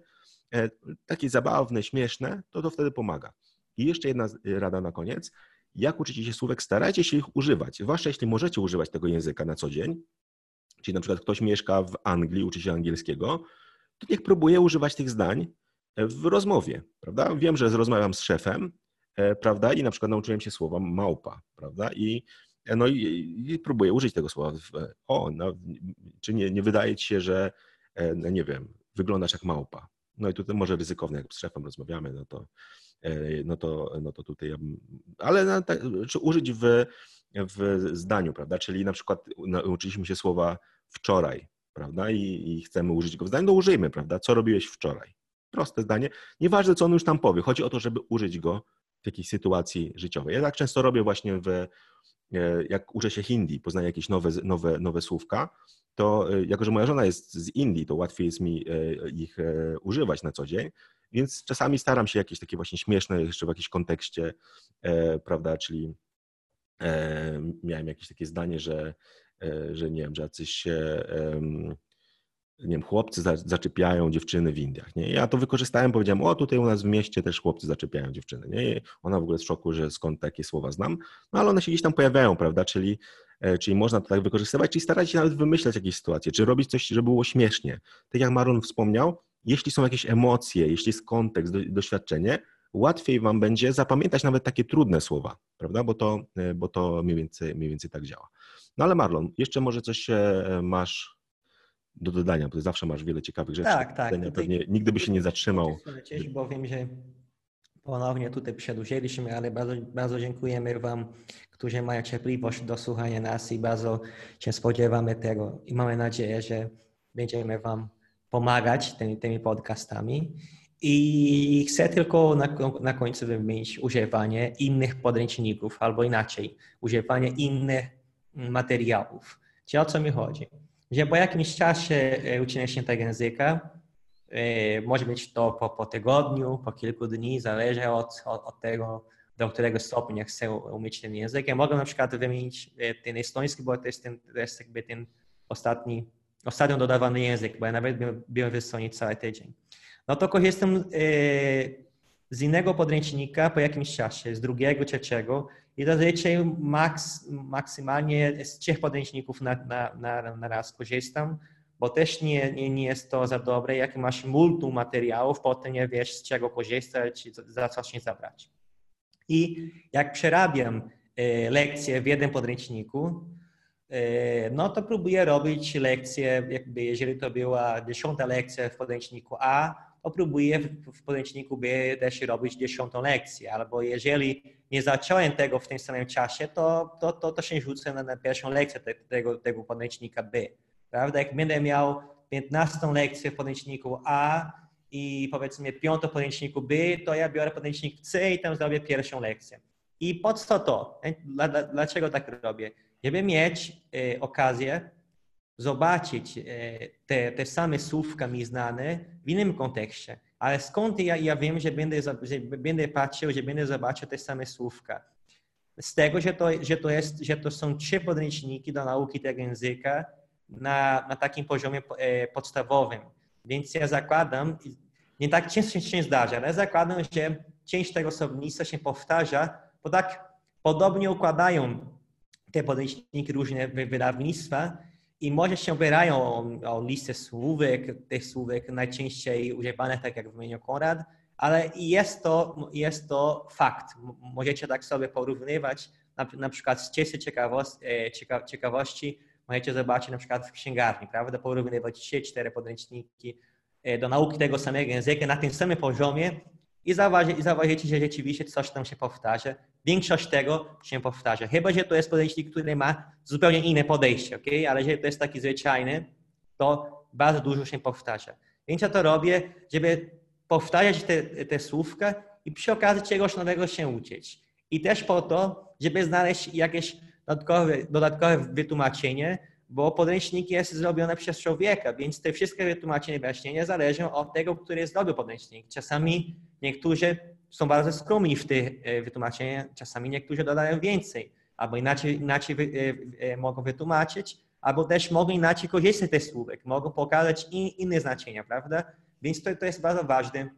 e, takie zabawne, śmieszne, to to wtedy pomaga. I jeszcze jedna rada na koniec. Jak uczycie się słówek, starajcie się ich używać, zwłaszcza jeśli możecie używać tego języka na co dzień, czyli na przykład ktoś mieszka w Anglii, uczy się angielskiego, to niech próbuje używać tych zdań w rozmowie, prawda? Wiem, że rozmawiam z szefem, e, prawda, i na przykład nauczyłem się słowa małpa, prawda, i e, no i, i próbuję użyć tego słowa. O, no, czy nie, nie wydaje ci się, że, e, no nie wiem, wyglądasz jak małpa? No i tutaj może ryzykowne, jak z szefem rozmawiamy, no to, no to, no to tutaj, ale no, tak, czy użyć w w zdaniu, prawda? Czyli na przykład nauczyliśmy się słowa wczoraj, prawda? I, I, chcemy użyć go w zdaniu, no użyjmy, prawda? Co robiłeś wczoraj? Proste zdanie. Nieważne, co on już tam powie. Chodzi o to, żeby użyć go w jakiejś sytuacji życiowej. Ja tak często robię właśnie w, e, jak uczę się hindi, poznaję jakieś nowe, nowe, nowe słówka, to e, jako, że moja żona jest z Indii, to łatwiej jest mi e, ich używać na co dzień, więc czasami staram się jakieś takie właśnie śmieszne jeszcze w jakimś kontekście, prawda, czyli miałem jakieś takie zdanie, że, e, że nie wiem, że jacyś nie wiem, chłopcy zaczepiają dziewczyny w Indiach. Nie? Ja to wykorzystałem, powiedziałem, o tutaj u nas w mieście też chłopcy zaczepiają dziewczyny. Nie? Ona w ogóle w szoku, że skąd takie słowa znam, no ale one się gdzieś tam pojawiają, prawda, czyli, e, czyli można to tak wykorzystywać, czyli starać się nawet wymyślać jakieś sytuacje, czy robić coś, żeby było śmiesznie. Tak jak Maron wspomniał, jeśli są jakieś emocje, jeśli jest kontekst, doświadczenie, łatwiej wam będzie zapamiętać nawet takie trudne słowa, prawda? Bo to, e, bo to mniej, więcej, mniej więcej tak działa. No ale Marlon, jeszcze może coś e, masz do dodania, bo zawsze masz wiele ciekawych rzeczy. Tak, tak. Tutaj, pewnie nigdy by się nie zatrzymał. Lecieć, bo wiem, że ponownie tutaj przedłużyliśmy, ale bardzo, bardzo dziękujemy Wam, którzy mają cierpliwość do słuchania nas i bardzo się spodziewamy tego i mamy nadzieję, że będziemy Wam pomagać tymi, tymi podcastami. I chcę tylko na, na końcu wymienić używanie innych podręczników, albo inaczej, używanie innych materiałów. Czyli o co mi chodzi? Że po jakimś czasie e, uczenia się tego języka, e, może być to po, po tygodniu, po kilku dni, zależy od, od, od tego, do którego stopnia chcę umieć ten język. Ja mogę na przykład wymienić e, ten estoński, bo to jest, ten, to jest jakby ten ostatni, ostatnio dodawany język, bo ja nawet byłem w Estonii cały tydzień no to korzystam z innego podręcznika po jakimś czasie, z drugiego, trzeciego i zazwyczaj maks, maksymalnie z trzech podręczników na, na, na, na raz korzystam, bo też nie, nie, nie jest to za dobre, jak masz multum materiałów, potem nie wiesz z czego korzystać za co się zabrać. I jak przerabiam e, lekcje w jednym podręczniku, e, no to próbuję robić lekcje, jakby jeżeli to była dziesiąta lekcja w podręczniku A, to próbuję w podręczniku B też robić dziesiątą lekcję, albo jeżeli nie zacząłem tego w tym samym czasie, to, to, to, to się rzucę na, na pierwszą lekcję te, tego, tego podręcznika B. Prawda? Jak będę miał 15 lekcję w podręczniku A i powiedzmy piątą w podręczniku B, to ja biorę podręcznik C i tam zrobię pierwszą lekcję. I po co to? Dlaczego tak robię? Żeby mieć e, okazję zobaczyć e, te, te same słówka mi znane w innym kontekście. Ale skąd ja, ja wiem, że będę, że będę patrzył, że będę zobaczył te same słówka? Z tego, że to, że to, jest, że to są trzy podręczniki do nauki tego języka na, na takim poziomie e, podstawowym. Więc ja zakładam, nie tak często się zdarza, ale zakładam, że część tego słownictwa się powtarza, bo tak podobnie układają te podręczniki różne wydawnictwa, i może się opierają o, o listę słówek, tych słówek najczęściej używanych, tak jak wymienił Konrad, ale jest to, jest to fakt. Możecie tak sobie porównywać, na, na przykład z czystej ciekawości, e, cieka, ciekawości możecie zobaczyć na przykład w księgarni, prawda, porównywać trzy, cztery podręczniki e, do nauki tego samego języka na tym samym poziomie i, i zauważycie, że rzeczywiście coś tam się powtarza. Większość tego się powtarza. Chyba, że to jest podejście, które ma zupełnie inne podejście, ok? ale jeżeli to jest taki zwyczajny, to bardzo dużo się powtarza. Więc ja to robię, żeby powtarzać te, te słówka i przy okazji czegoś nowego się uczyć. I też po to, żeby znaleźć jakieś dodatkowe, dodatkowe wytłumaczenie, bo podręcznik jest zrobiony przez człowieka, więc te wszystkie wytłumaczenia i wyjaśnienia zależą od tego, który zrobił podręcznik. Czasami niektórzy są bardzo skromni w tych e, wytłumaczeniach, czasami niektórzy dodają więcej, albo inaczej, inaczej wy, e, e, mogą wytłumaczyć, albo też mogą inaczej korzystać z tych słówek, mogą pokazać in, inne znaczenia, prawda? Więc to, to jest bardzo ważne.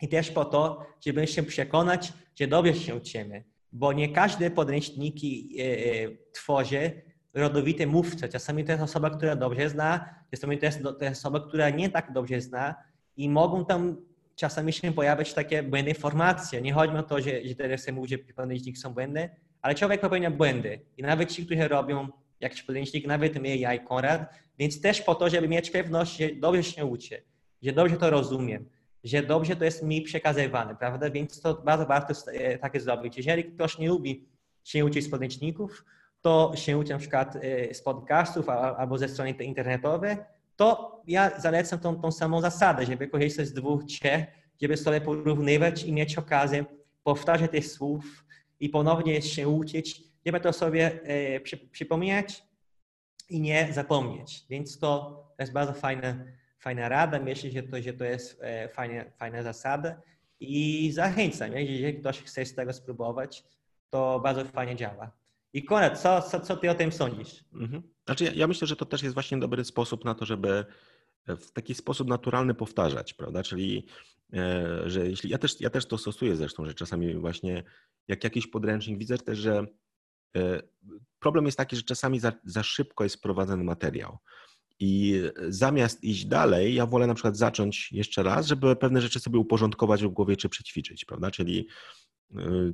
I też po to, żeby się przekonać, że dobrze się uczymy, bo nie każde podręczniki e, tworzy rodowity mówca. Czasami to jest osoba, która dobrze zna, czasami to jest, to jest osoba, która nie tak dobrze zna i mogą tam czasami się pojawiać takie błędne informacje. Nie chodzi o to, że, że teraz mówię, że podręczniki są błędne, ale człowiek popełnia błędy. I nawet ci, którzy robią jakiś podręcznik, nawet my, ja i Konrad, więc też po to, żeby mieć pewność, że dobrze się uczę, że dobrze to rozumiem, że dobrze to jest mi przekazywane, prawda? Więc to bardzo warto e, takie zrobić. Jeżeli ktoś nie lubi się uczyć z podręczników, to się uczy na przykład e, z podcastów albo ze strony internetowej, to ja zalecam tą, tą samą zasadę, żeby korzystać z dwóch, trzech, żeby sobie porównywać i mieć okazję powtarzać tych słów i ponownie się uczyć, żeby to sobie e, przy, przypomnieć i nie zapomnieć. Więc to jest bardzo fajna, fajna rada. Myślę, że to, że to jest e, fajna, fajna zasada i zachęcam, jeżeli ktoś chce z tego spróbować, to bardzo fajnie działa. I Konrad, co, co, co ty o tym sądzisz? Mhm. Znaczy, ja, ja, myślę, że to też jest właśnie dobry sposób na to, żeby w taki sposób naturalny powtarzać, prawda? Czyli, e, że jeśli ja też, ja też to stosuję zresztą, że czasami właśnie jak jakiś podręcznik widzę też, że e, problem jest taki, że czasami za, za szybko jest wprowadzany materiał. I zamiast iść dalej, ja wolę na przykład zacząć jeszcze raz, żeby pewne rzeczy sobie uporządkować w głowie czy przećwiczyć, prawda? Czyli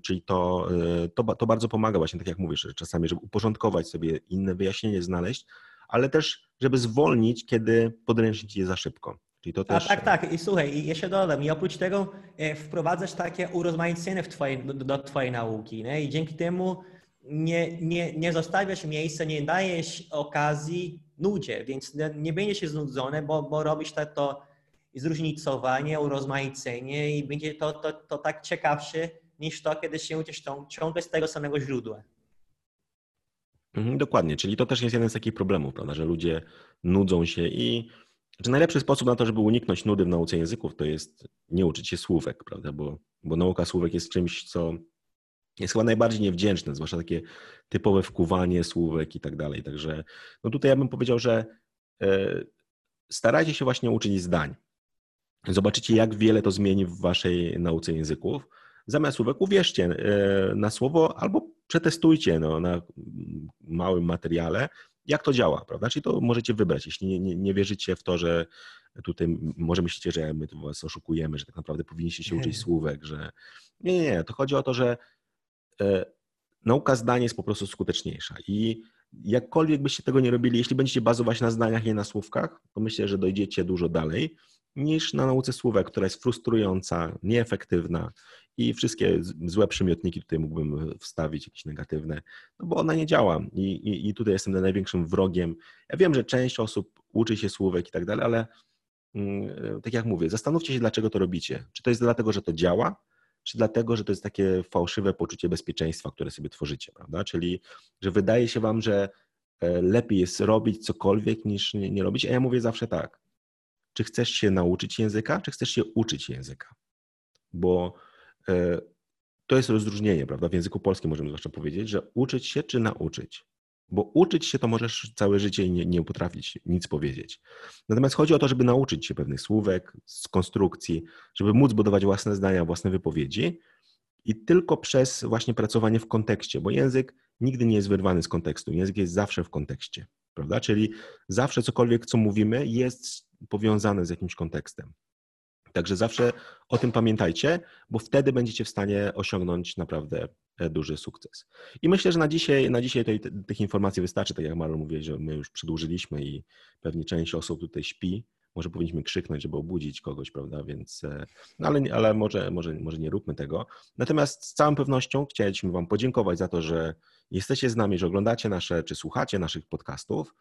czyli to, y, to, to bardzo pomaga właśnie, tak jak mówisz, że czasami, żeby uporządkować sobie inne wyjaśnienie, znaleźć, ale też, żeby zwolnić, kiedy podręcznik jest za szybko. Czyli to też... A tak, tak. I słuchaj, i jeszcze dodam, i oprócz tego e, wprowadzasz takie urozmaicenie w twojej, do, do Twojej nauki. Nie? I dzięki temu nie, nie, nie zostawiasz miejsca, nie dajesz okazji nudzie, więc nie, będziesz znudzony, bo, bo robisz to, to zróżnicowanie, urozmaicenie i będzie to, to, to tak ciekawsze niż to, kiedy się uczysz ciągle z tego samego źródła. Mhm, dokładnie, czyli to też jest jeden z takich problemów, prawda, że ludzie nudzą się i że najlepszy sposób na to, żeby uniknąć nudy w nauce języków, to jest nie uczyć się słówek, prawda, bo, bo nauka słówek jest czymś, co jest chyba najbardziej niewdzięczne, zwłaszcza takie typowe wkuwanie słówek i tak dalej. Także no tutaj ja bym powiedział, że e, starajcie się właśnie uczyć zdań. Zobaczycie, jak wiele to zmieni w waszej nauce języków. Zamiast słówek uwierzcie e, na słowo albo przetestujcie no, na małym materiale, jak to działa, prawda? Czyli to możecie wybrać. Jeśli nie, nie, nie wierzycie w to, że tutaj może myślicie, że my tu was oszukujemy, że tak naprawdę powinniście się uczyć słówek, że nie, nie, nie. To chodzi o to, że e, nauka zdań jest po prostu skuteczniejsza i jakkolwiek byście tego nie robili, jeśli będziecie bazować na zdaniach, nie na słówkach, to myślę, że dojdziecie dużo dalej niż na nauce słówek, która jest frustrująca, nieefektywna i wszystkie złe przymiotniki tutaj mógłbym wstawić, jakieś negatywne, no bo ona nie działa I, i, i tutaj jestem największym wrogiem. Ja wiem, że część osób uczy się słówek i tak dalej, ale mm, tak jak mówię, zastanówcie się, dlaczego to robicie. Czy to jest dlatego, że to działa, czy dlatego, że to jest takie fałszywe poczucie bezpieczeństwa, które sobie tworzycie, prawda? Czyli, że wydaje się wam, że e, lepiej jest robić cokolwiek niż nie, nie robić, a ja mówię zawsze tak. Czy chcesz się nauczyć języka, czy chcesz się uczyć języka? Bo e, to jest rozróżnienie, prawda? W języku polskim możemy zwłaszcza powiedzieć, że uczyć się czy nauczyć. Bo uczyć się to możesz całe życie i nie, nie potrafić nic powiedzieć. Natomiast chodzi o to, żeby nauczyć się pewnych słówek, z konstrukcji, żeby móc budować własne zdania, własne wypowiedzi i tylko przez właśnie pracowanie w kontekście, bo język nigdy nie jest wyrwany z kontekstu. Język jest zawsze w kontekście, prawda? Czyli zawsze cokolwiek, co mówimy, jest powiązane z jakimś kontekstem. Także zawsze o tym pamiętajcie, bo wtedy będziecie w stanie osiągnąć naprawdę e, duży sukces. I myślę, że na dzisiaj, na dzisiaj tych informacji wystarczy. Tak jak Marlon mówię, że my już przedłużyliśmy i pewnie część osób tutaj śpi. Może powinniśmy krzyknąć, żeby obudzić kogoś, prawda? Więc, e, no ale, ale może, może, może nie róbmy tego. Natomiast z całą pewnością chcieliśmy Wam podziękować za to, że jesteście z nami, że oglądacie nasze, czy słuchacie naszych podcastów.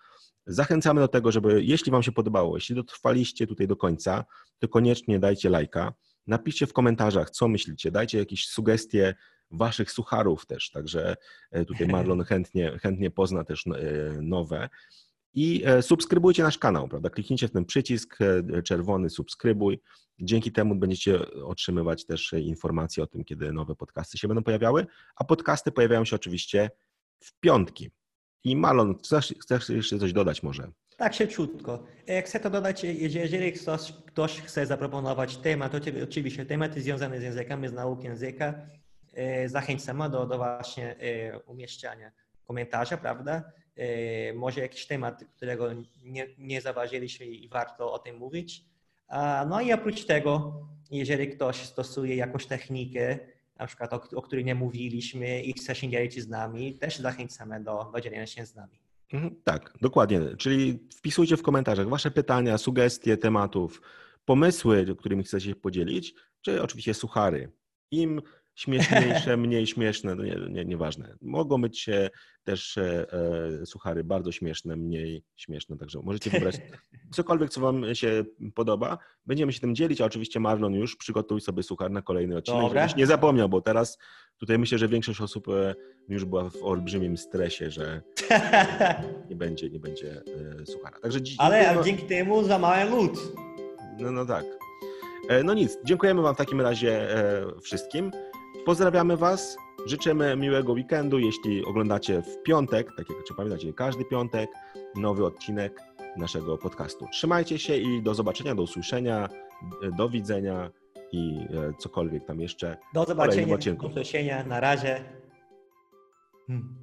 Zachęcamy do tego, żeby jeśli Wam się podobało, jeśli dotrwaliście tutaj do końca, to koniecznie dajcie lajka. Napiszcie w komentarzach, co myślicie, dajcie jakieś sugestie Waszych sucharów też, także e, tutaj Marlon chętnie, chętnie pozna też e, nowe. I e, subskrybujcie nasz kanał, prawda? Kliknijcie w ten przycisk czerwony, subskrybuj. Dzięki temu będziecie otrzymywać też informacje o tym, kiedy nowe podcasty się będą pojawiały, a podcasty pojawiają się oczywiście w piątki. I Malon, chcesz, chcesz jeszcze coś dodać może? Tak, szybciutko. E, chcę to dodać, jeżeli ktoś, ktoś chce zaproponować temat, oczywiście tematy związane z językami, z nauką języka, e, zachęcam do, do właśnie e, umieszczania komentarza, prawda? Może jakiś temat, którego nie, nie zaważyliśmy i warto o tym mówić. No i oprócz tego, jeżeli ktoś stosuje jakąś technikę, na przykład o, o której nie mówiliśmy i chce się dzielić z nami, też zachęcamy do, do dzielenia się z nami. Mhm, tak, dokładnie. Czyli wpisujcie w komentarzach Wasze pytania, sugestie tematów, pomysły, którymi chcecie się podzielić, czy oczywiście suchary. Im śmieszniejsze, mniej śmieszne, no nie, nie, nieważne. Mogą być też e, e, suchary bardzo śmieszne, mniej śmieszne, także możecie wybrać cokolwiek, co Wam się podoba. Będziemy się tym dzielić, a oczywiście Marlon już przygotuj sobie suchar na kolejny odcinek, Dobra. żebyś nie zapomniał, bo teraz tutaj myślę, że większość osób e, już była w olbrzymim stresie, że nie będzie, nie będzie e, suchara. Także Ale dzięki temu za mały lód. No, no tak. No nic, dziękujemy Wam w takim razie wszystkim. Pozdrawiamy Was, życzymy miłego weekendu. Jeśli oglądacie w piątek, tak jak czy pamiętacie, każdy piątek, nowy odcinek naszego podcastu. Trzymajcie się i do zobaczenia, do usłyszenia, do widzenia i e, cokolwiek tam jeszcze. Do zobaczenia, do usłyszenia, na razie. Hmm.